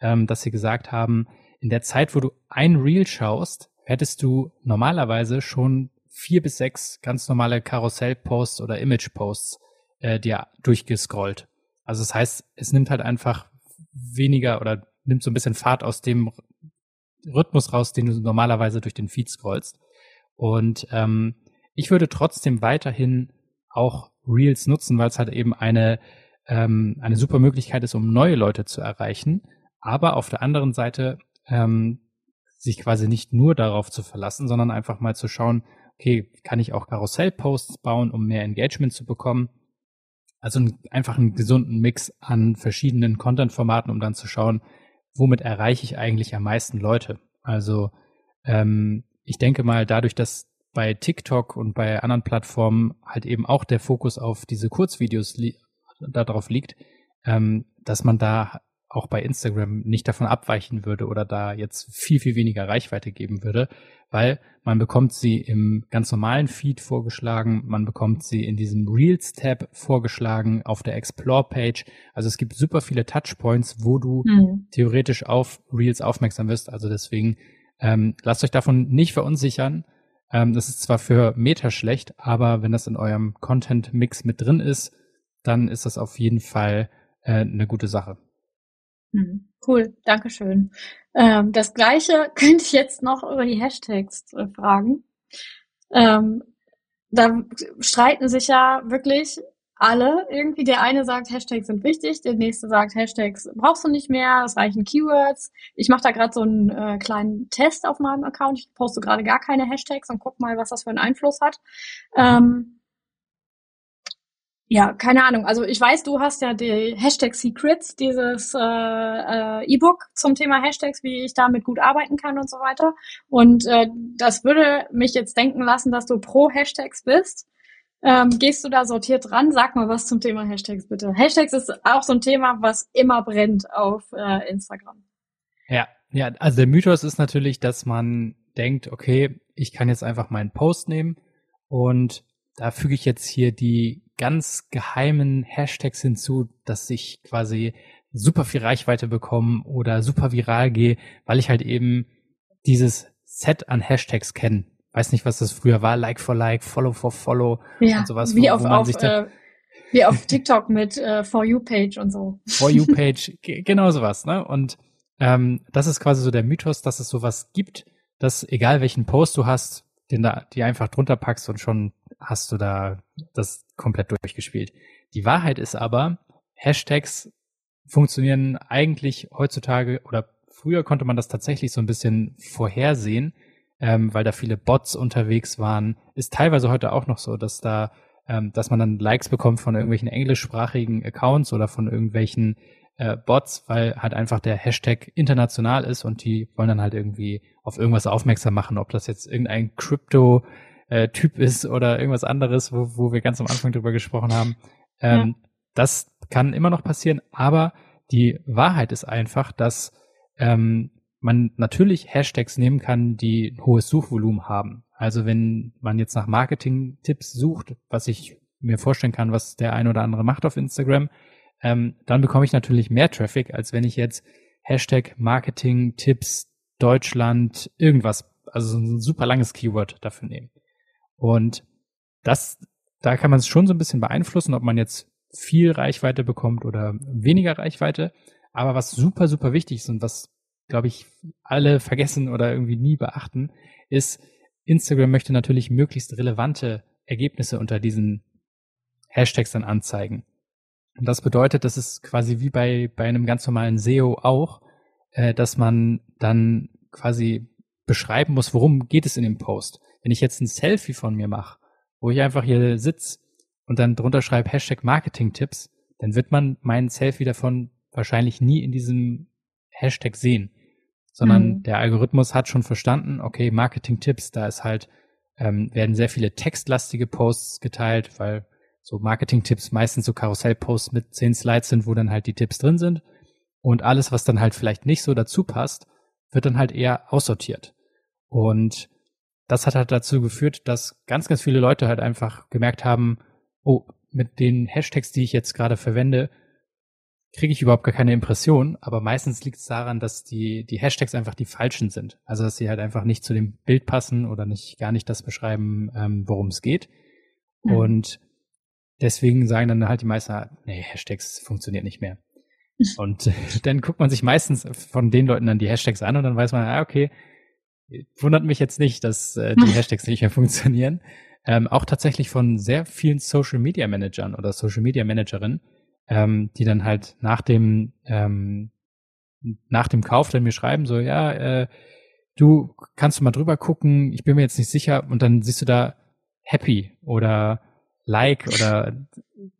ähm, dass sie gesagt haben, in der Zeit, wo du ein Reel schaust, hättest du normalerweise schon vier bis sechs ganz normale Karussell-Posts oder Image-Posts äh, dir durchgescrollt. Also das heißt, es nimmt halt einfach weniger oder nimmt so ein bisschen Fahrt aus dem Rhythmus raus, den du normalerweise durch den Feed scrollst. Und ähm, ich würde trotzdem weiterhin auch Reels nutzen, weil es halt eben eine, ähm, eine super Möglichkeit ist, um neue Leute zu erreichen. Aber auf der anderen Seite ähm, sich quasi nicht nur darauf zu verlassen, sondern einfach mal zu schauen, okay, kann ich auch Karussell-Posts bauen, um mehr Engagement zu bekommen? Also einfach einen gesunden Mix an verschiedenen Content-Formaten, um dann zu schauen, womit erreiche ich eigentlich am meisten Leute. Also ähm, ich denke mal, dadurch, dass bei TikTok und bei anderen Plattformen halt eben auch der Fokus auf diese Kurzvideos li darauf liegt, ähm, dass man da auch bei Instagram nicht davon abweichen würde oder da jetzt viel, viel weniger Reichweite geben würde, weil man bekommt sie im ganz normalen Feed vorgeschlagen, man bekommt sie in diesem Reels-Tab vorgeschlagen, auf der Explore-Page. Also es gibt super viele Touchpoints, wo du mhm. theoretisch auf Reels aufmerksam wirst. Also deswegen ähm, lasst euch davon nicht verunsichern. Ähm, das ist zwar für Meta schlecht, aber wenn das in eurem Content-Mix mit drin ist, dann ist das auf jeden Fall äh, eine gute Sache. Mhm. Cool, Dankeschön. Ähm, das gleiche könnte ich jetzt noch über die Hashtags äh, fragen. Ähm, da streiten sich ja wirklich alle irgendwie. Der eine sagt, Hashtags sind wichtig, der nächste sagt, Hashtags brauchst du nicht mehr, es reichen Keywords. Ich mache da gerade so einen äh, kleinen Test auf meinem Account. Ich poste gerade gar keine Hashtags und guck mal, was das für einen Einfluss hat. Ähm, ja, keine Ahnung. Also ich weiß, du hast ja die Hashtag Secrets, dieses äh, äh, E-Book zum Thema Hashtags, wie ich damit gut arbeiten kann und so weiter. Und äh, das würde mich jetzt denken lassen, dass du pro Hashtags bist. Ähm, gehst du da sortiert dran? Sag mal was zum Thema Hashtags bitte. Hashtags ist auch so ein Thema, was immer brennt auf äh, Instagram. Ja, ja, also der Mythos ist natürlich, dass man denkt, okay, ich kann jetzt einfach meinen Post nehmen und da füge ich jetzt hier die ganz geheimen Hashtags hinzu, dass ich quasi super viel Reichweite bekomme oder super viral gehe, weil ich halt eben dieses Set an Hashtags kenne. Weiß nicht, was das früher war, Like for Like, Follow for Follow ja, und sowas. Wie wo, auf, wo auf, äh, wie auf TikTok mit äh, For You Page und so. For You Page, genau sowas, ne? Und ähm, das ist quasi so der Mythos, dass es sowas gibt, dass egal welchen Post du hast, den da, die einfach drunter packst und schon hast du da das komplett durchgespielt. Die Wahrheit ist aber, Hashtags funktionieren eigentlich heutzutage oder früher konnte man das tatsächlich so ein bisschen vorhersehen, ähm, weil da viele Bots unterwegs waren. Ist teilweise heute auch noch so, dass da, ähm, dass man dann Likes bekommt von irgendwelchen englischsprachigen Accounts oder von irgendwelchen äh, Bots, weil halt einfach der Hashtag international ist und die wollen dann halt irgendwie auf irgendwas aufmerksam machen, ob das jetzt irgendein Crypto äh, Typ ist oder irgendwas anderes, wo, wo wir ganz am Anfang drüber gesprochen haben. Ähm, ja. Das kann immer noch passieren, aber die Wahrheit ist einfach, dass ähm, man natürlich Hashtags nehmen kann, die ein hohes Suchvolumen haben. Also wenn man jetzt nach Marketing-Tipps sucht, was ich mir vorstellen kann, was der ein oder andere macht auf Instagram, ähm, dann bekomme ich natürlich mehr Traffic, als wenn ich jetzt Hashtag Marketing-Tipps Deutschland irgendwas, also so ein super langes Keyword dafür nehme. Und das, da kann man es schon so ein bisschen beeinflussen, ob man jetzt viel Reichweite bekommt oder weniger Reichweite. Aber was super, super wichtig ist und was, glaube ich, alle vergessen oder irgendwie nie beachten, ist, Instagram möchte natürlich möglichst relevante Ergebnisse unter diesen Hashtags dann anzeigen. Und das bedeutet, das ist quasi wie bei, bei einem ganz normalen SEO auch, äh, dass man dann quasi beschreiben muss, worum geht es in dem Post. Wenn ich jetzt ein Selfie von mir mache, wo ich einfach hier sitze und dann drunter schreibe Hashtag Marketing-Tipps, dann wird man meinen Selfie davon wahrscheinlich nie in diesem Hashtag sehen. Sondern mhm. der Algorithmus hat schon verstanden, okay, Marketing-Tipps, da ist halt, ähm, werden sehr viele textlastige Posts geteilt, weil so Marketing-Tipps meistens so Karussell-Posts mit zehn Slides sind, wo dann halt die Tipps drin sind. Und alles, was dann halt vielleicht nicht so dazu passt, wird dann halt eher aussortiert. Und das hat halt dazu geführt, dass ganz, ganz viele Leute halt einfach gemerkt haben, oh, mit den Hashtags, die ich jetzt gerade verwende, kriege ich überhaupt gar keine Impression, aber meistens liegt es daran, dass die, die Hashtags einfach die falschen sind. Also dass sie halt einfach nicht zu dem Bild passen oder nicht gar nicht das beschreiben, ähm, worum es geht. Mhm. Und deswegen sagen dann halt die meisten, nee, Hashtags funktioniert nicht mehr. Und dann guckt man sich meistens von den Leuten dann die Hashtags an und dann weiß man, ah, okay, wundert mich jetzt nicht, dass äh, die Hashtags nicht mehr funktionieren. Ähm, auch tatsächlich von sehr vielen Social Media Managern oder Social Media Managerinnen, ähm, die dann halt nach dem ähm, nach dem Kauf dann mir schreiben so ja äh, du kannst du mal drüber gucken ich bin mir jetzt nicht sicher und dann siehst du da happy oder like oder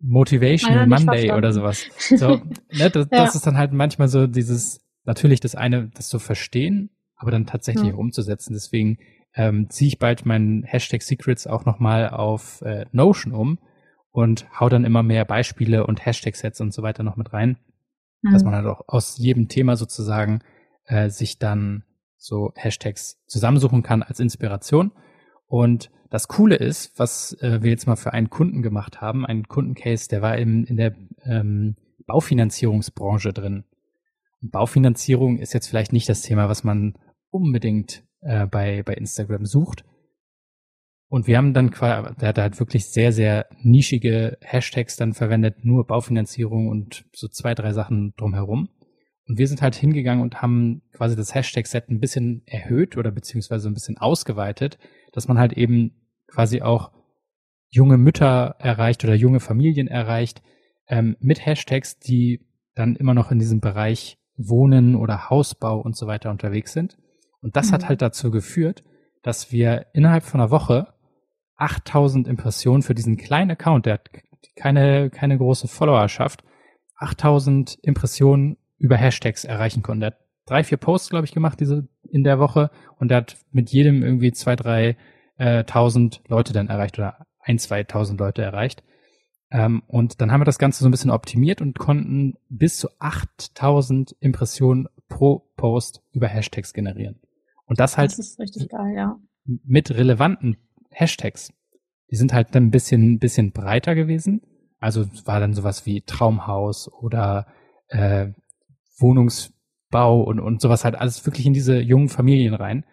Motivation Monday oder sowas so ne, das, ja. das ist dann halt manchmal so dieses natürlich das eine das zu verstehen aber dann tatsächlich ja. umzusetzen deswegen ähm, ziehe ich bald meinen Hashtag Secrets auch nochmal auf äh, Notion um und hau dann immer mehr Beispiele und Hashtag-Sets und so weiter noch mit rein, mhm. dass man halt auch aus jedem Thema sozusagen äh, sich dann so Hashtags zusammensuchen kann als Inspiration. Und das Coole ist, was äh, wir jetzt mal für einen Kunden gemacht haben, einen Kundencase, der war im, in der ähm, Baufinanzierungsbranche drin. Und Baufinanzierung ist jetzt vielleicht nicht das Thema, was man unbedingt äh, bei, bei Instagram sucht. Und wir haben dann quasi, der hat halt wirklich sehr, sehr nischige Hashtags dann verwendet, nur Baufinanzierung und so zwei, drei Sachen drumherum. Und wir sind halt hingegangen und haben quasi das Hashtag-Set ein bisschen erhöht oder beziehungsweise ein bisschen ausgeweitet, dass man halt eben quasi auch junge Mütter erreicht oder junge Familien erreicht ähm, mit Hashtags, die dann immer noch in diesem Bereich Wohnen oder Hausbau und so weiter unterwegs sind. Und das mhm. hat halt dazu geführt, dass wir innerhalb von einer Woche 8000 Impressionen für diesen kleinen Account, der hat keine, keine große Followerschaft, 8000 Impressionen über Hashtags erreichen konnte. Der hat drei, vier Posts, glaube ich, gemacht diese in der Woche und der hat mit jedem irgendwie zwei, drei äh, tausend Leute dann erreicht oder ein, zwei tausend Leute erreicht. Ähm, und dann haben wir das Ganze so ein bisschen optimiert und konnten bis zu 8000 Impressionen pro Post über Hashtags generieren. Und das halt das ist richtig geil, ja. mit relevanten Hashtags. Die sind halt dann ein bisschen, bisschen breiter gewesen. Also war dann sowas wie Traumhaus oder äh, Wohnungsbau und, und sowas halt alles wirklich in diese jungen Familien rein.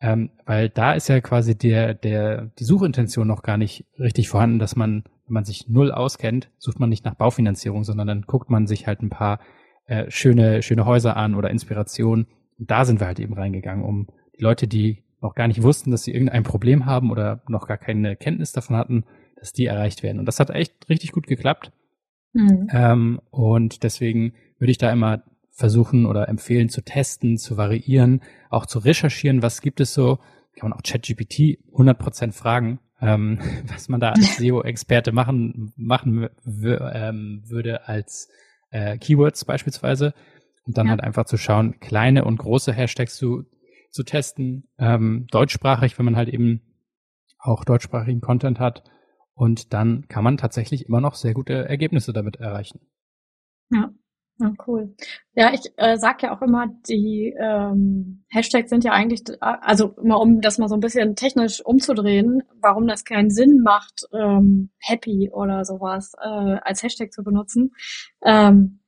Ähm, weil da ist ja quasi der, der, die Suchintention noch gar nicht richtig vorhanden, dass man, wenn man sich null auskennt, sucht man nicht nach Baufinanzierung, sondern dann guckt man sich halt ein paar äh, schöne, schöne Häuser an oder Inspiration. Und da sind wir halt eben reingegangen, um die Leute, die noch gar nicht wussten, dass sie irgendein Problem haben oder noch gar keine Kenntnis davon hatten, dass die erreicht werden. Und das hat echt richtig gut geklappt. Mhm. Ähm, und deswegen würde ich da immer versuchen oder empfehlen zu testen, zu variieren, auch zu recherchieren, was gibt es so, kann man auch ChatGPT 100% fragen, ähm, was man da als SEO-Experte machen, machen ähm, würde als äh, Keywords beispielsweise. Und dann ja. halt einfach zu schauen, kleine und große Hashtags zu zu testen, ähm, deutschsprachig, wenn man halt eben auch deutschsprachigen Content hat. Und dann kann man tatsächlich immer noch sehr gute Ergebnisse damit erreichen. Ja, ja cool. Ja, ich äh, sag ja auch immer, die ähm, Hashtags sind ja eigentlich, also immer um das mal so ein bisschen technisch umzudrehen, warum das keinen Sinn macht, ähm, happy oder sowas äh, als Hashtag zu benutzen. Ähm,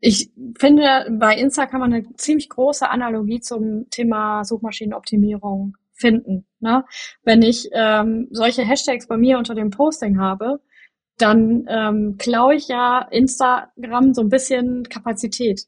ich finde, bei Insta kann man eine ziemlich große Analogie zum Thema Suchmaschinenoptimierung finden. Ne? Wenn ich ähm, solche Hashtags bei mir unter dem Posting habe, dann ähm, klaue ich ja Instagram so ein bisschen Kapazität.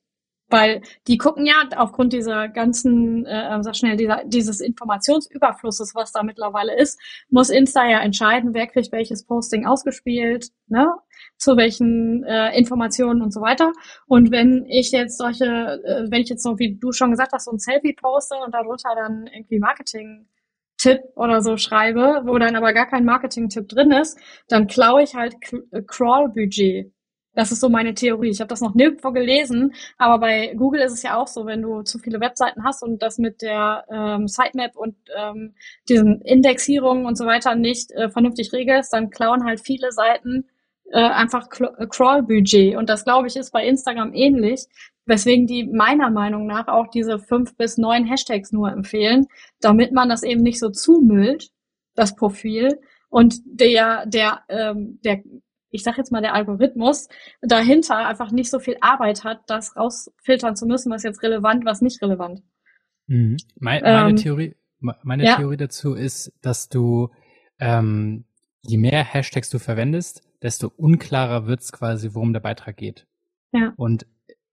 Weil die gucken ja aufgrund dieser ganzen, äh, sag schnell, dieser, dieses Informationsüberflusses, was da mittlerweile ist, muss Insta ja entscheiden, wer kriegt welches Posting ausgespielt, ne? zu welchen äh, Informationen und so weiter. Und wenn ich jetzt solche, äh, wenn ich jetzt so, wie du schon gesagt hast, so ein Selfie poste und darunter dann irgendwie Marketing-Tipp oder so schreibe, wo dann aber gar kein Marketing-Tipp drin ist, dann klaue ich halt äh, Crawl-Budget. Das ist so meine Theorie. Ich habe das noch nirgendwo gelesen, aber bei Google ist es ja auch so, wenn du zu viele Webseiten hast und das mit der ähm, Sitemap und ähm, diesen Indexierungen und so weiter nicht äh, vernünftig regelst, dann klauen halt viele Seiten äh, einfach äh, Crawl-Budget. Und das, glaube ich, ist bei Instagram ähnlich, weswegen die meiner Meinung nach auch diese fünf bis neun Hashtags nur empfehlen, damit man das eben nicht so zumüllt, das Profil. Und der, der, ähm, der ich sage jetzt mal, der Algorithmus dahinter einfach nicht so viel Arbeit hat, das rausfiltern zu müssen, was jetzt relevant, was nicht relevant. Mhm. Meine, meine ähm, Theorie, meine ja. Theorie dazu ist, dass du ähm, je mehr Hashtags du verwendest, desto unklarer wird's quasi, worum der Beitrag geht. Ja. Und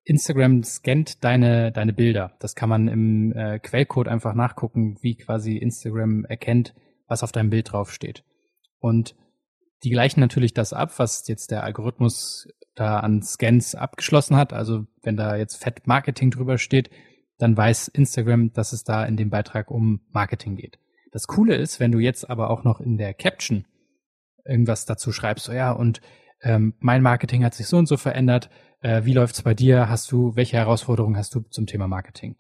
Instagram scannt deine, deine Bilder. Das kann man im äh, Quellcode einfach nachgucken, wie quasi Instagram erkennt, was auf deinem Bild draufsteht. Und die gleichen natürlich das ab, was jetzt der Algorithmus da an Scans abgeschlossen hat. Also wenn da jetzt Fett Marketing drüber steht, dann weiß Instagram, dass es da in dem Beitrag um Marketing geht. Das Coole ist, wenn du jetzt aber auch noch in der Caption irgendwas dazu schreibst, so ja, und ähm, mein Marketing hat sich so und so verändert, äh, wie läuft's bei dir, hast du, welche Herausforderungen hast du zum Thema Marketing?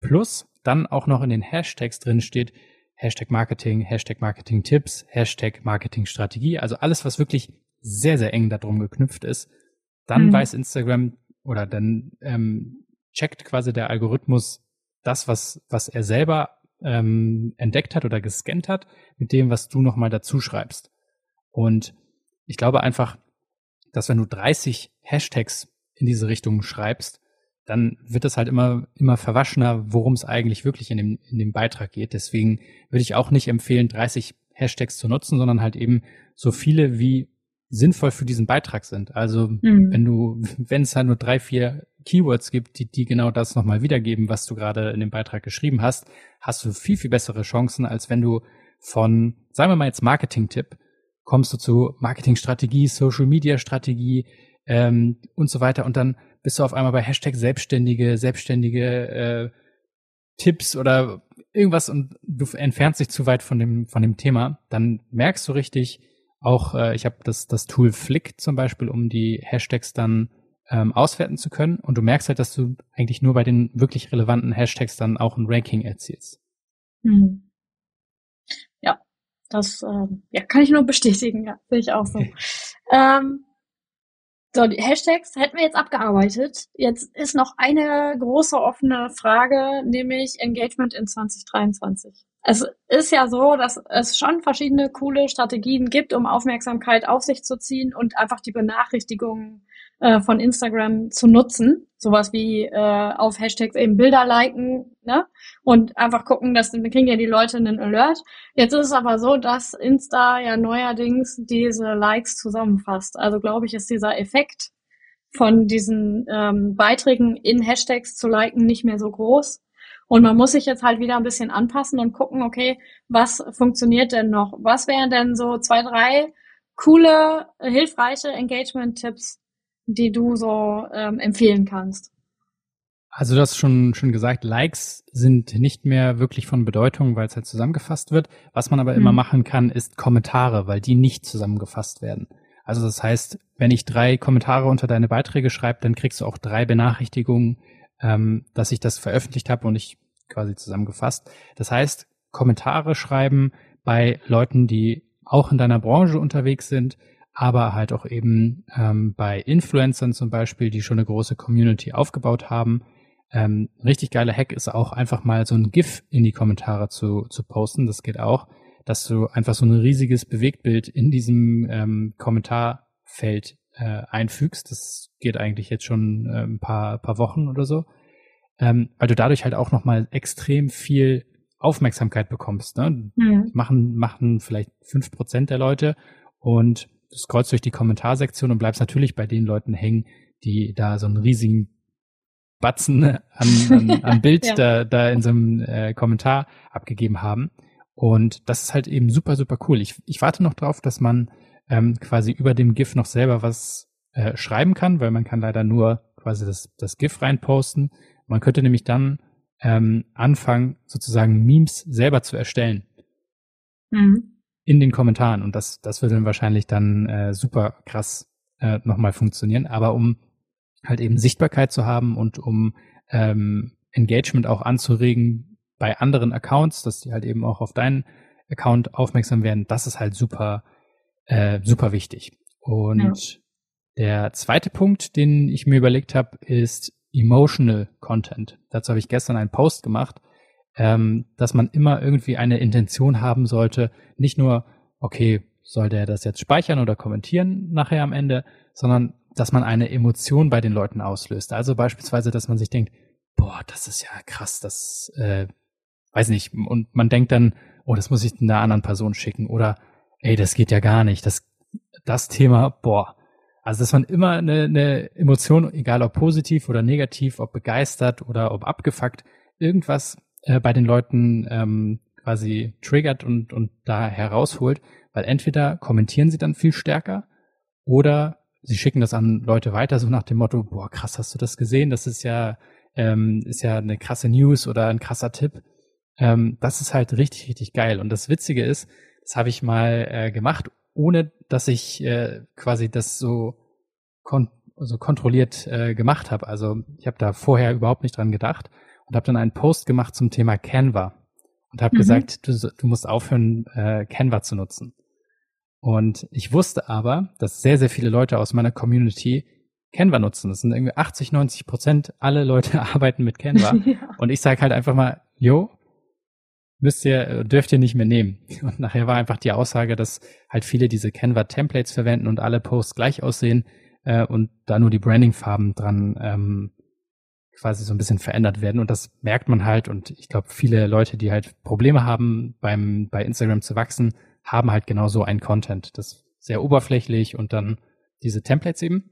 Plus dann auch noch in den Hashtags drin steht, Hashtag Marketing, Hashtag Marketing Tipps, Hashtag Marketing Strategie, also alles, was wirklich sehr, sehr eng darum geknüpft ist, dann mhm. weiß Instagram oder dann ähm, checkt quasi der Algorithmus das, was, was er selber ähm, entdeckt hat oder gescannt hat, mit dem, was du nochmal dazu schreibst. Und ich glaube einfach, dass wenn du 30 Hashtags in diese Richtung schreibst, dann wird es halt immer, immer verwaschener, worum es eigentlich wirklich in dem, in dem Beitrag geht. Deswegen würde ich auch nicht empfehlen, 30 Hashtags zu nutzen, sondern halt eben so viele wie sinnvoll für diesen Beitrag sind. Also mhm. wenn du, wenn es halt nur drei, vier Keywords gibt, die, die genau das nochmal wiedergeben, was du gerade in dem Beitrag geschrieben hast, hast du viel, viel bessere Chancen, als wenn du von, sagen wir mal jetzt Marketing-Tipp, kommst du zu Marketingstrategie, Social Media Strategie ähm, und so weiter und dann bist du auf einmal bei Hashtag Selbstständige, Selbstständige äh, Tipps oder irgendwas und du entfernst dich zu weit von dem, von dem Thema, dann merkst du richtig, auch äh, ich habe das, das Tool Flick zum Beispiel, um die Hashtags dann ähm, auswerten zu können. Und du merkst halt, dass du eigentlich nur bei den wirklich relevanten Hashtags dann auch ein Ranking erzielst. Hm. Ja, das ähm, ja, kann ich nur bestätigen, ja, sehe ich auch so. ähm, so, die Hashtags hätten wir jetzt abgearbeitet. Jetzt ist noch eine große offene Frage, nämlich Engagement in 2023. Es ist ja so, dass es schon verschiedene coole Strategien gibt, um Aufmerksamkeit auf sich zu ziehen und einfach die Benachrichtigungen äh, von Instagram zu nutzen. Sowas wie äh, auf Hashtags eben Bilder liken, ne? Und einfach gucken, dass dann kriegen ja die Leute einen Alert. Jetzt ist es aber so, dass Insta ja neuerdings diese Likes zusammenfasst. Also glaube ich, ist dieser Effekt von diesen ähm, Beiträgen in Hashtags zu liken nicht mehr so groß. Und man muss sich jetzt halt wieder ein bisschen anpassen und gucken, okay, was funktioniert denn noch? Was wären denn so zwei, drei coole, hilfreiche Engagement-Tipps, die du so ähm, empfehlen kannst? Also du hast schon, schon gesagt, Likes sind nicht mehr wirklich von Bedeutung, weil es halt zusammengefasst wird. Was man aber hm. immer machen kann, ist Kommentare, weil die nicht zusammengefasst werden. Also das heißt, wenn ich drei Kommentare unter deine Beiträge schreibe, dann kriegst du auch drei Benachrichtigungen, ähm, dass ich das veröffentlicht habe und ich quasi zusammengefasst. Das heißt, Kommentare schreiben bei Leuten, die auch in deiner Branche unterwegs sind, aber halt auch eben ähm, bei Influencern zum Beispiel, die schon eine große Community aufgebaut haben. Ähm, richtig geiler Hack ist auch einfach mal so ein GIF in die Kommentare zu, zu posten. Das geht auch, dass du einfach so ein riesiges Bewegtbild in diesem ähm, Kommentarfeld äh, einfügst. Das geht eigentlich jetzt schon äh, ein paar, paar Wochen oder so. Ähm, weil du dadurch halt auch nochmal extrem viel Aufmerksamkeit bekommst. Ne? Mhm. Machen, machen vielleicht fünf Prozent der Leute und scrollst durch die Kommentarsektion und bleibst natürlich bei den Leuten hängen, die da so einen riesigen Batzen an, an, an Bild ja. da, da in so einem äh, Kommentar abgegeben haben. Und das ist halt eben super, super cool. Ich, ich warte noch drauf, dass man ähm, quasi über dem GIF noch selber was äh, schreiben kann, weil man kann leider nur quasi das, das GIF reinposten. Man könnte nämlich dann ähm, anfangen, sozusagen Memes selber zu erstellen. Mhm in den Kommentaren. Und das, das würde dann wahrscheinlich dann äh, super krass äh, nochmal funktionieren. Aber um halt eben Sichtbarkeit zu haben und um ähm, Engagement auch anzuregen bei anderen Accounts, dass die halt eben auch auf deinen Account aufmerksam werden, das ist halt super, äh, super wichtig. Und ja. der zweite Punkt, den ich mir überlegt habe, ist Emotional Content. Dazu habe ich gestern einen Post gemacht ähm, dass man immer irgendwie eine Intention haben sollte, nicht nur, okay, soll der das jetzt speichern oder kommentieren nachher am Ende, sondern dass man eine Emotion bei den Leuten auslöst. Also beispielsweise, dass man sich denkt, boah, das ist ja krass, das äh, weiß nicht, und man denkt dann, oh, das muss ich einer anderen Person schicken oder ey, das geht ja gar nicht, das, das Thema, boah. Also, dass man immer eine, eine Emotion, egal ob positiv oder negativ, ob begeistert oder ob abgefuckt, irgendwas äh, bei den Leuten ähm, quasi triggert und, und da herausholt, weil entweder kommentieren sie dann viel stärker oder sie schicken das an Leute weiter, so nach dem Motto, boah, krass, hast du das gesehen? Das ist ja, ähm, ist ja eine krasse News oder ein krasser Tipp. Ähm, das ist halt richtig, richtig geil. Und das Witzige ist, das habe ich mal äh, gemacht, ohne dass ich äh, quasi das so, kon so kontrolliert äh, gemacht habe. Also ich habe da vorher überhaupt nicht dran gedacht und habe dann einen Post gemacht zum Thema Canva und habe mhm. gesagt, du, du musst aufhören, äh, Canva zu nutzen. Und ich wusste aber, dass sehr, sehr viele Leute aus meiner Community Canva nutzen. Das sind irgendwie 80, 90 Prozent. Alle Leute arbeiten mit Canva. ja. Und ich sage halt einfach mal, yo, müsst ihr, dürft ihr nicht mehr nehmen. Und nachher war einfach die Aussage, dass halt viele diese Canva-Templates verwenden und alle Posts gleich aussehen äh, und da nur die Branding-Farben dran ähm, quasi so ein bisschen verändert werden. Und das merkt man halt. Und ich glaube, viele Leute, die halt Probleme haben, beim bei Instagram zu wachsen, haben halt genau so ein Content. Das sehr oberflächlich und dann diese Templates eben.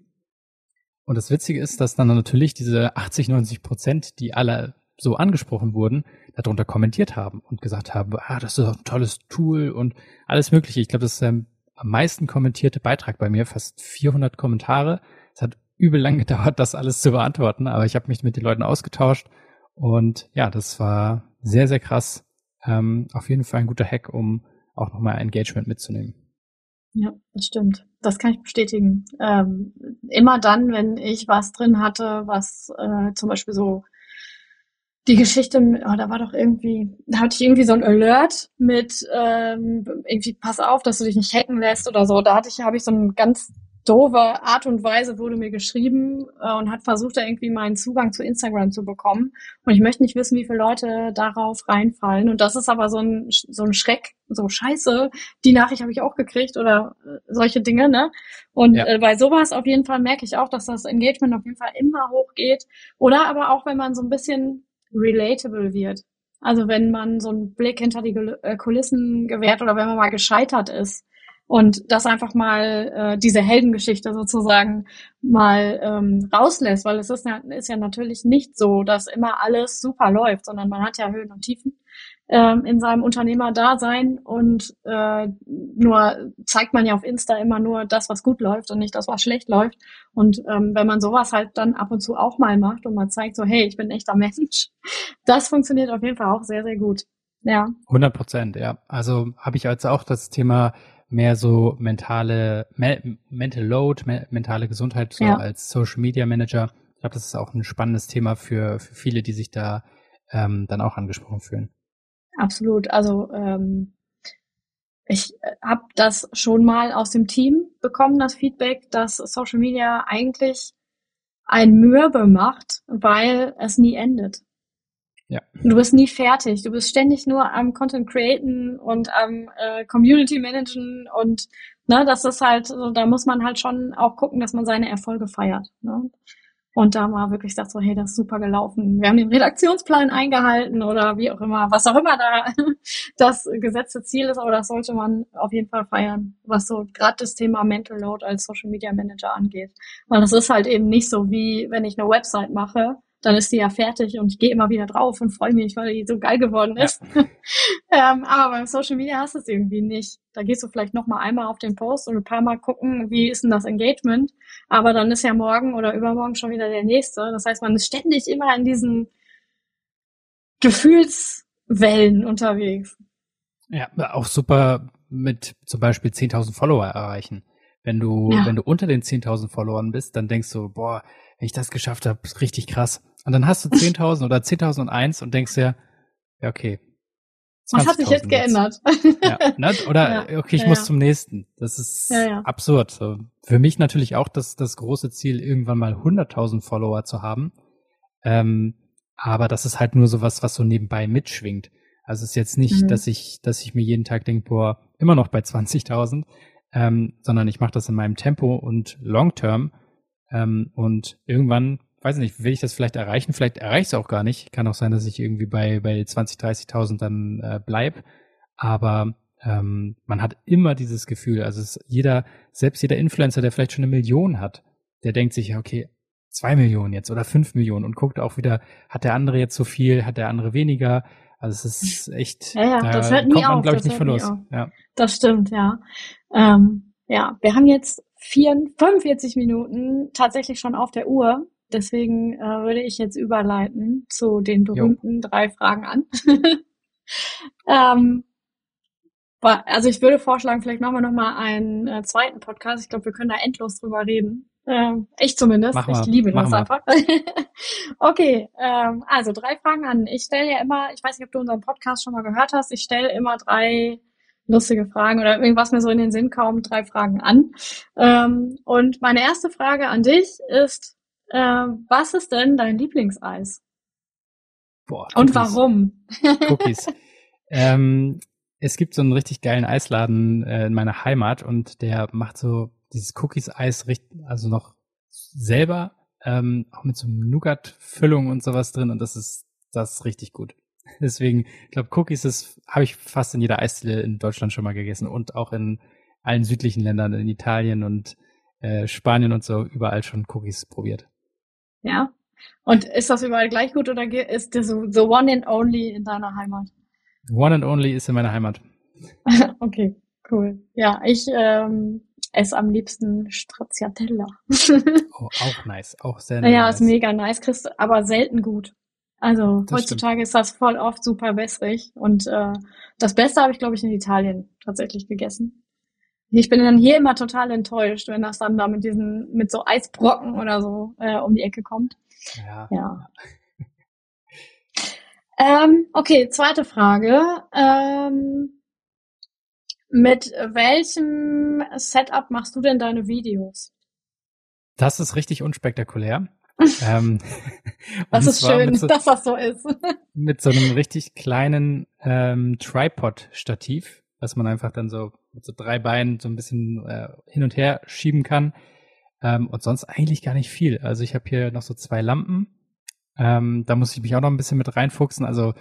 Und das Witzige ist, dass dann natürlich diese 80, 90 Prozent, die alle so angesprochen wurden, darunter kommentiert haben und gesagt haben, ah, das ist ein tolles Tool und alles Mögliche. Ich glaube, das ist der am meisten kommentierte Beitrag bei mir, fast 400 Kommentare. Übel lang gedauert, das alles zu beantworten, aber ich habe mich mit den Leuten ausgetauscht und ja, das war sehr, sehr krass. Ähm, auf jeden Fall ein guter Hack, um auch nochmal Engagement mitzunehmen. Ja, das stimmt. Das kann ich bestätigen. Ähm, immer dann, wenn ich was drin hatte, was äh, zum Beispiel so die Geschichte, oh, da war doch irgendwie, da hatte ich irgendwie so ein Alert mit ähm, irgendwie pass auf, dass du dich nicht hacken lässt oder so. Da hatte ich, habe ich so ein ganz doofe Art und Weise wurde mir geschrieben äh, und hat versucht, da irgendwie meinen Zugang zu Instagram zu bekommen. Und ich möchte nicht wissen, wie viele Leute darauf reinfallen. Und das ist aber so ein, so ein Schreck, so scheiße, die Nachricht habe ich auch gekriegt oder äh, solche Dinge, ne? Und ja. äh, bei sowas auf jeden Fall merke ich auch, dass das Engagement auf jeden Fall immer hochgeht. Oder aber auch, wenn man so ein bisschen relatable wird. Also wenn man so einen Blick hinter die äh, Kulissen gewährt oder wenn man mal gescheitert ist und das einfach mal äh, diese Heldengeschichte sozusagen mal ähm, rauslässt, weil es ist ja, ist ja natürlich nicht so, dass immer alles super läuft, sondern man hat ja Höhen und Tiefen ähm, in seinem Unternehmerdasein und äh, nur zeigt man ja auf Insta immer nur das, was gut läuft und nicht das, was schlecht läuft. Und ähm, wenn man sowas halt dann ab und zu auch mal macht und man zeigt so, hey, ich bin ein echter Mensch, das funktioniert auf jeden Fall auch sehr, sehr gut. Ja. 100 Prozent, ja. Also habe ich jetzt auch das Thema mehr so mentale, me mental load, me mentale Gesundheit so ja. als Social Media Manager. Ich glaube, das ist auch ein spannendes Thema für, für viele, die sich da ähm, dann auch angesprochen fühlen. Absolut. Also ähm, ich äh, habe das schon mal aus dem Team bekommen, das Feedback, dass Social Media eigentlich ein Mürbe macht, weil es nie endet. Ja. Du bist nie fertig. Du bist ständig nur am Content createn und am äh, Community managen und ne, das ist halt, so, da muss man halt schon auch gucken, dass man seine Erfolge feiert. Ne? Und da mal wirklich sagt so, hey, das ist super gelaufen. Wir haben den Redaktionsplan eingehalten oder wie auch immer, was auch immer da das gesetzte Ziel ist, aber das sollte man auf jeden Fall feiern, was so gerade das Thema Mental Load als Social Media Manager angeht. Weil das ist halt eben nicht so wie, wenn ich eine Website mache dann ist die ja fertig und ich gehe immer wieder drauf und freue mich, weil die so geil geworden ist. Ja. ähm, aber beim Social Media hast du es irgendwie nicht. Da gehst du vielleicht noch mal einmal auf den Post und ein paar Mal gucken, wie ist denn das Engagement. Aber dann ist ja morgen oder übermorgen schon wieder der nächste. Das heißt, man ist ständig immer in diesen Gefühlswellen unterwegs. Ja, auch super mit zum Beispiel 10.000 Follower erreichen. Wenn du, ja. wenn du unter den 10.000 Followern bist, dann denkst du, boah, wenn ich das geschafft habe, ist richtig krass. Und dann hast du 10.000 oder 10.001 und denkst dir, ja, okay. Was hat sich jetzt geändert? ja, ne? Oder, ja, okay, ich ja, muss zum nächsten. Das ist absurd. So, für mich natürlich auch das, das große Ziel, irgendwann mal 100.000 Follower zu haben. Ähm, aber das ist halt nur so was, was so nebenbei mitschwingt. Also es ist jetzt nicht, mhm. dass ich, dass ich mir jeden Tag denke, boah, immer noch bei 20.000, ähm, sondern ich mache das in meinem Tempo und Long Term. Ähm, und irgendwann, weiß ich nicht, will ich das vielleicht erreichen? Vielleicht erreiche ich es auch gar nicht. Kann auch sein, dass ich irgendwie bei, bei 20.000, 30.000 dann äh, bleib. Aber ähm, man hat immer dieses Gefühl, also jeder, selbst jeder Influencer, der vielleicht schon eine Million hat, der denkt sich, okay, zwei Millionen jetzt oder fünf Millionen und guckt auch wieder, hat der andere jetzt so viel, hat der andere weniger. Also es ist echt, ja, ja, da das hört nie kommt man, glaube ich, nicht von los. Ja. Das stimmt, ja. Ähm, ja, wir haben jetzt vier, 45 Minuten tatsächlich schon auf der Uhr. Deswegen äh, würde ich jetzt überleiten zu den berühmten jo. drei Fragen an. ähm, also ich würde vorschlagen, vielleicht machen wir noch mal einen äh, zweiten Podcast. Ich glaube, wir können da endlos drüber reden. Ähm, ich zumindest. Mach ich liebe das einfach. okay, ähm, also drei Fragen an. Ich stelle ja immer, ich weiß nicht, ob du unseren Podcast schon mal gehört hast, ich stelle immer drei lustige Fragen oder irgendwas mir so in den Sinn kommt, drei Fragen an. Ähm, und meine erste Frage an dich ist, äh, was ist denn dein Lieblingseis? Boah, und warum? Cookies. ähm, es gibt so einen richtig geilen Eisladen äh, in meiner Heimat und der macht so dieses Cookies-Eis also noch selber, ähm, auch mit so Nougat-Füllung und sowas drin und das ist, das ist richtig gut. Deswegen, ich glaube, Cookies ist, habe ich fast in jeder Eisdiele in Deutschland schon mal gegessen und auch in allen südlichen Ländern, in Italien und äh, Spanien und so, überall schon Cookies probiert. Ja. Und ist das überall gleich gut oder ist das the one and only in deiner Heimat? One and only ist in meiner Heimat. okay, cool. Ja, ich ähm, esse am liebsten Stracciatella. oh, auch nice, auch sehr nice. Ja, ist mega nice, kriegst aber selten gut. Also das heutzutage stimmt. ist das voll oft super wässrig und äh, das Beste habe ich, glaube ich, in Italien tatsächlich gegessen. Ich bin dann hier immer total enttäuscht, wenn das dann da mit diesen, mit so Eisbrocken oder so äh, um die Ecke kommt. Ja. ja. ähm, okay, zweite Frage. Ähm, mit welchem Setup machst du denn deine Videos? Das ist richtig unspektakulär. ähm, das ist schön, so, dass das so ist. mit so einem richtig kleinen ähm, Tripod-Stativ, was man einfach dann so mit so drei Beinen so ein bisschen äh, hin und her schieben kann. Ähm, und sonst eigentlich gar nicht viel. Also ich habe hier noch so zwei Lampen. Ähm, da muss ich mich auch noch ein bisschen mit reinfuchsen. Also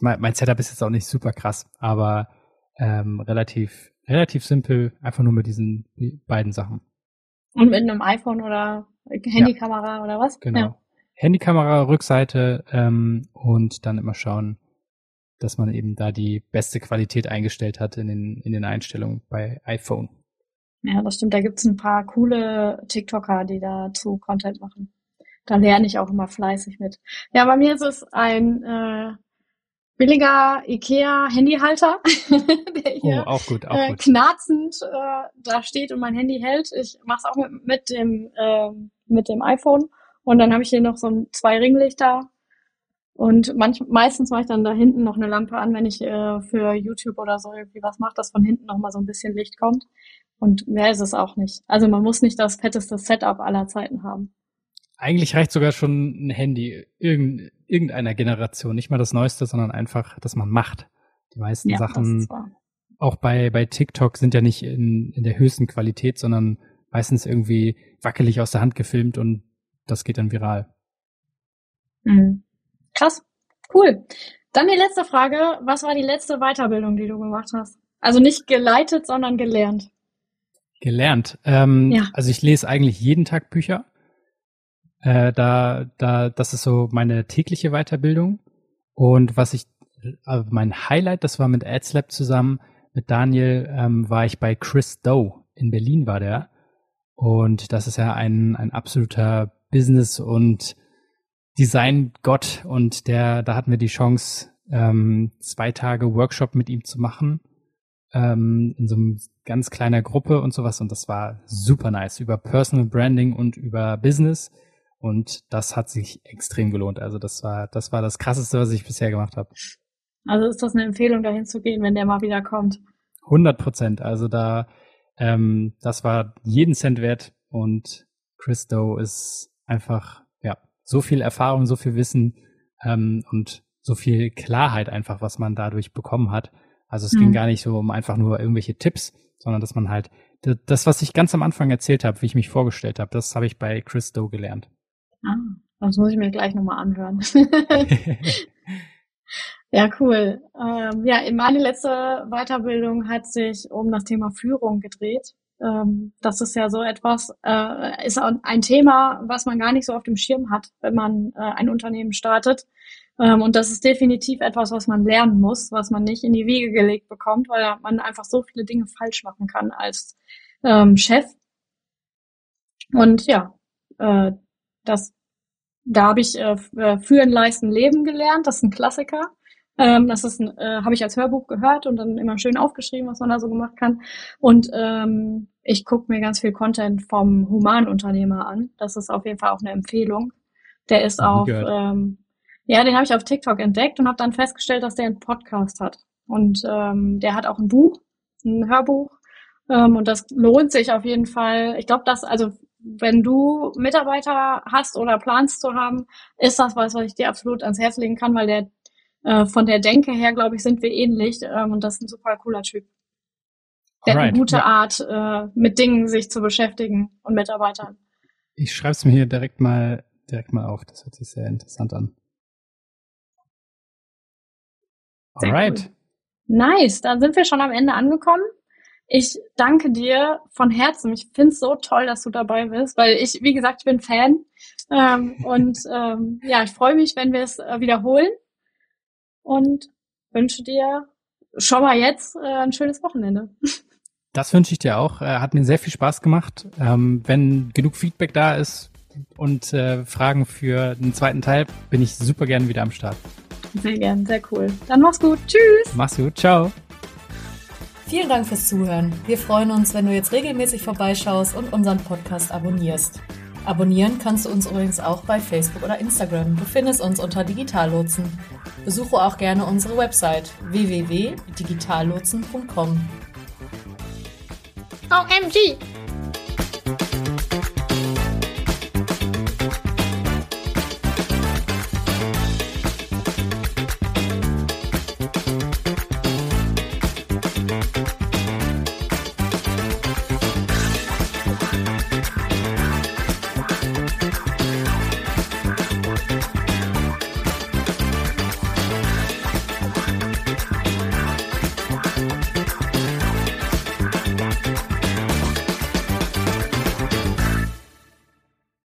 mein, mein Setup ist jetzt auch nicht super krass, aber ähm, relativ, relativ simpel, einfach nur mit diesen beiden Sachen. Und mit einem iPhone oder Handykamera ja. oder was? Genau. Ja. Handykamera, Rückseite ähm, und dann immer schauen, dass man eben da die beste Qualität eingestellt hat in den, in den Einstellungen bei iPhone. Ja, das stimmt. Da gibt's ein paar coole TikToker, die dazu Content machen. Da lerne ich auch immer fleißig mit. Ja, bei mir ist es ein äh, billiger Ikea-Handyhalter, der hier oh, auch gut, auch äh, knarzend äh, da steht und mein Handy hält. Ich mache es auch mit, mit dem äh, mit dem iPhone und dann habe ich hier noch so ein, zwei Ringlichter und manch, meistens mache ich dann da hinten noch eine Lampe an, wenn ich äh, für YouTube oder so irgendwie was mache, dass von hinten noch mal so ein bisschen Licht kommt. Und mehr ist es auch nicht. Also man muss nicht das fetteste Setup aller Zeiten haben. Eigentlich reicht sogar schon ein Handy irgend, irgendeiner Generation, nicht mal das Neueste, sondern einfach, dass man macht. Die meisten ja, Sachen, auch bei, bei TikTok, sind ja nicht in, in der höchsten Qualität, sondern meistens irgendwie wackelig aus der Hand gefilmt und das geht dann viral. Mhm. Krass, cool. Dann die letzte Frage. Was war die letzte Weiterbildung, die du gemacht hast? Also nicht geleitet, sondern gelernt. Gelernt. Ähm, ja. Also ich lese eigentlich jeden Tag Bücher. Äh, da, da, das ist so meine tägliche Weiterbildung. Und was ich, also mein Highlight, das war mit AdsLab zusammen, mit Daniel, ähm, war ich bei Chris Doe. In Berlin war der. Und das ist ja ein, ein absoluter Business- und Design-Gott. Und der, da hatten wir die Chance, ähm, zwei Tage Workshop mit ihm zu machen. Ähm, in so einem ganz kleiner Gruppe und sowas. Und das war super nice. Über Personal Branding und über Business. Und das hat sich extrem gelohnt. Also das war, das war das krasseste, was ich bisher gemacht habe. Also ist das eine Empfehlung, dahin zu gehen, wenn der mal wieder kommt? 100 Prozent. Also da, ähm, das war jeden Cent wert und Christo ist einfach, so viel Erfahrung, so viel Wissen ähm, und so viel Klarheit einfach, was man dadurch bekommen hat. Also es mhm. ging gar nicht so um einfach nur irgendwelche Tipps, sondern dass man halt das, was ich ganz am Anfang erzählt habe, wie ich mich vorgestellt habe, das habe ich bei Chris Doe gelernt. Ah, das muss ich mir gleich nochmal anhören. ja, cool. Ähm, ja, meine letzte Weiterbildung hat sich um das Thema Führung gedreht. Ähm, das ist ja so etwas, äh, ist ein Thema, was man gar nicht so auf dem Schirm hat, wenn man äh, ein Unternehmen startet. Ähm, und das ist definitiv etwas, was man lernen muss, was man nicht in die Wege gelegt bekommt, weil man einfach so viele Dinge falsch machen kann als ähm, Chef. Und ja, äh, das, da habe ich äh, äh, Führen, Leisten, Leben gelernt. Das ist ein Klassiker. Ähm, das ist, äh, habe ich als Hörbuch gehört und dann immer schön aufgeschrieben, was man da so gemacht kann. Und ähm, ich gucke mir ganz viel Content vom Humanunternehmer an. Das ist auf jeden Fall auch eine Empfehlung. Der ist auf, ähm, ja, den habe ich auf TikTok entdeckt und habe dann festgestellt, dass der einen Podcast hat. Und ähm, der hat auch ein Buch, ein Hörbuch. Ähm, und das lohnt sich auf jeden Fall. Ich glaube, dass, also wenn du Mitarbeiter hast oder planst zu haben, ist das was, was ich dir absolut ans Herz legen kann, weil der äh, von der Denke her, glaube ich, sind wir ähnlich ähm, und das ist ein super cooler Typ. Der Alright. hat eine gute. Art, äh, mit Dingen sich zu beschäftigen und Mitarbeitern. Ich schreibe es mir hier direkt mal direkt mal auf. Das hört sich sehr interessant an. Alright. Cool. Nice, dann sind wir schon am Ende angekommen. Ich danke dir von Herzen. Ich finde es so toll, dass du dabei bist, weil ich, wie gesagt, ich bin Fan. Ähm, und ähm, ja, ich freue mich, wenn wir es äh, wiederholen und wünsche dir schon mal jetzt äh, ein schönes Wochenende. Das wünsche ich dir auch. Äh, hat mir sehr viel Spaß gemacht. Ähm, wenn genug Feedback da ist und äh, Fragen für den zweiten Teil, bin ich super gerne wieder am Start. Sehr gern, sehr cool. Dann mach's gut. Tschüss. Mach's gut. Ciao. Vielen Dank fürs Zuhören. Wir freuen uns, wenn du jetzt regelmäßig vorbeischaust und unseren Podcast abonnierst. Abonnieren kannst du uns übrigens auch bei Facebook oder Instagram. Du findest uns unter Digitallotsen. Besuche auch gerne unsere Website www.digitallotsen.com. OMG!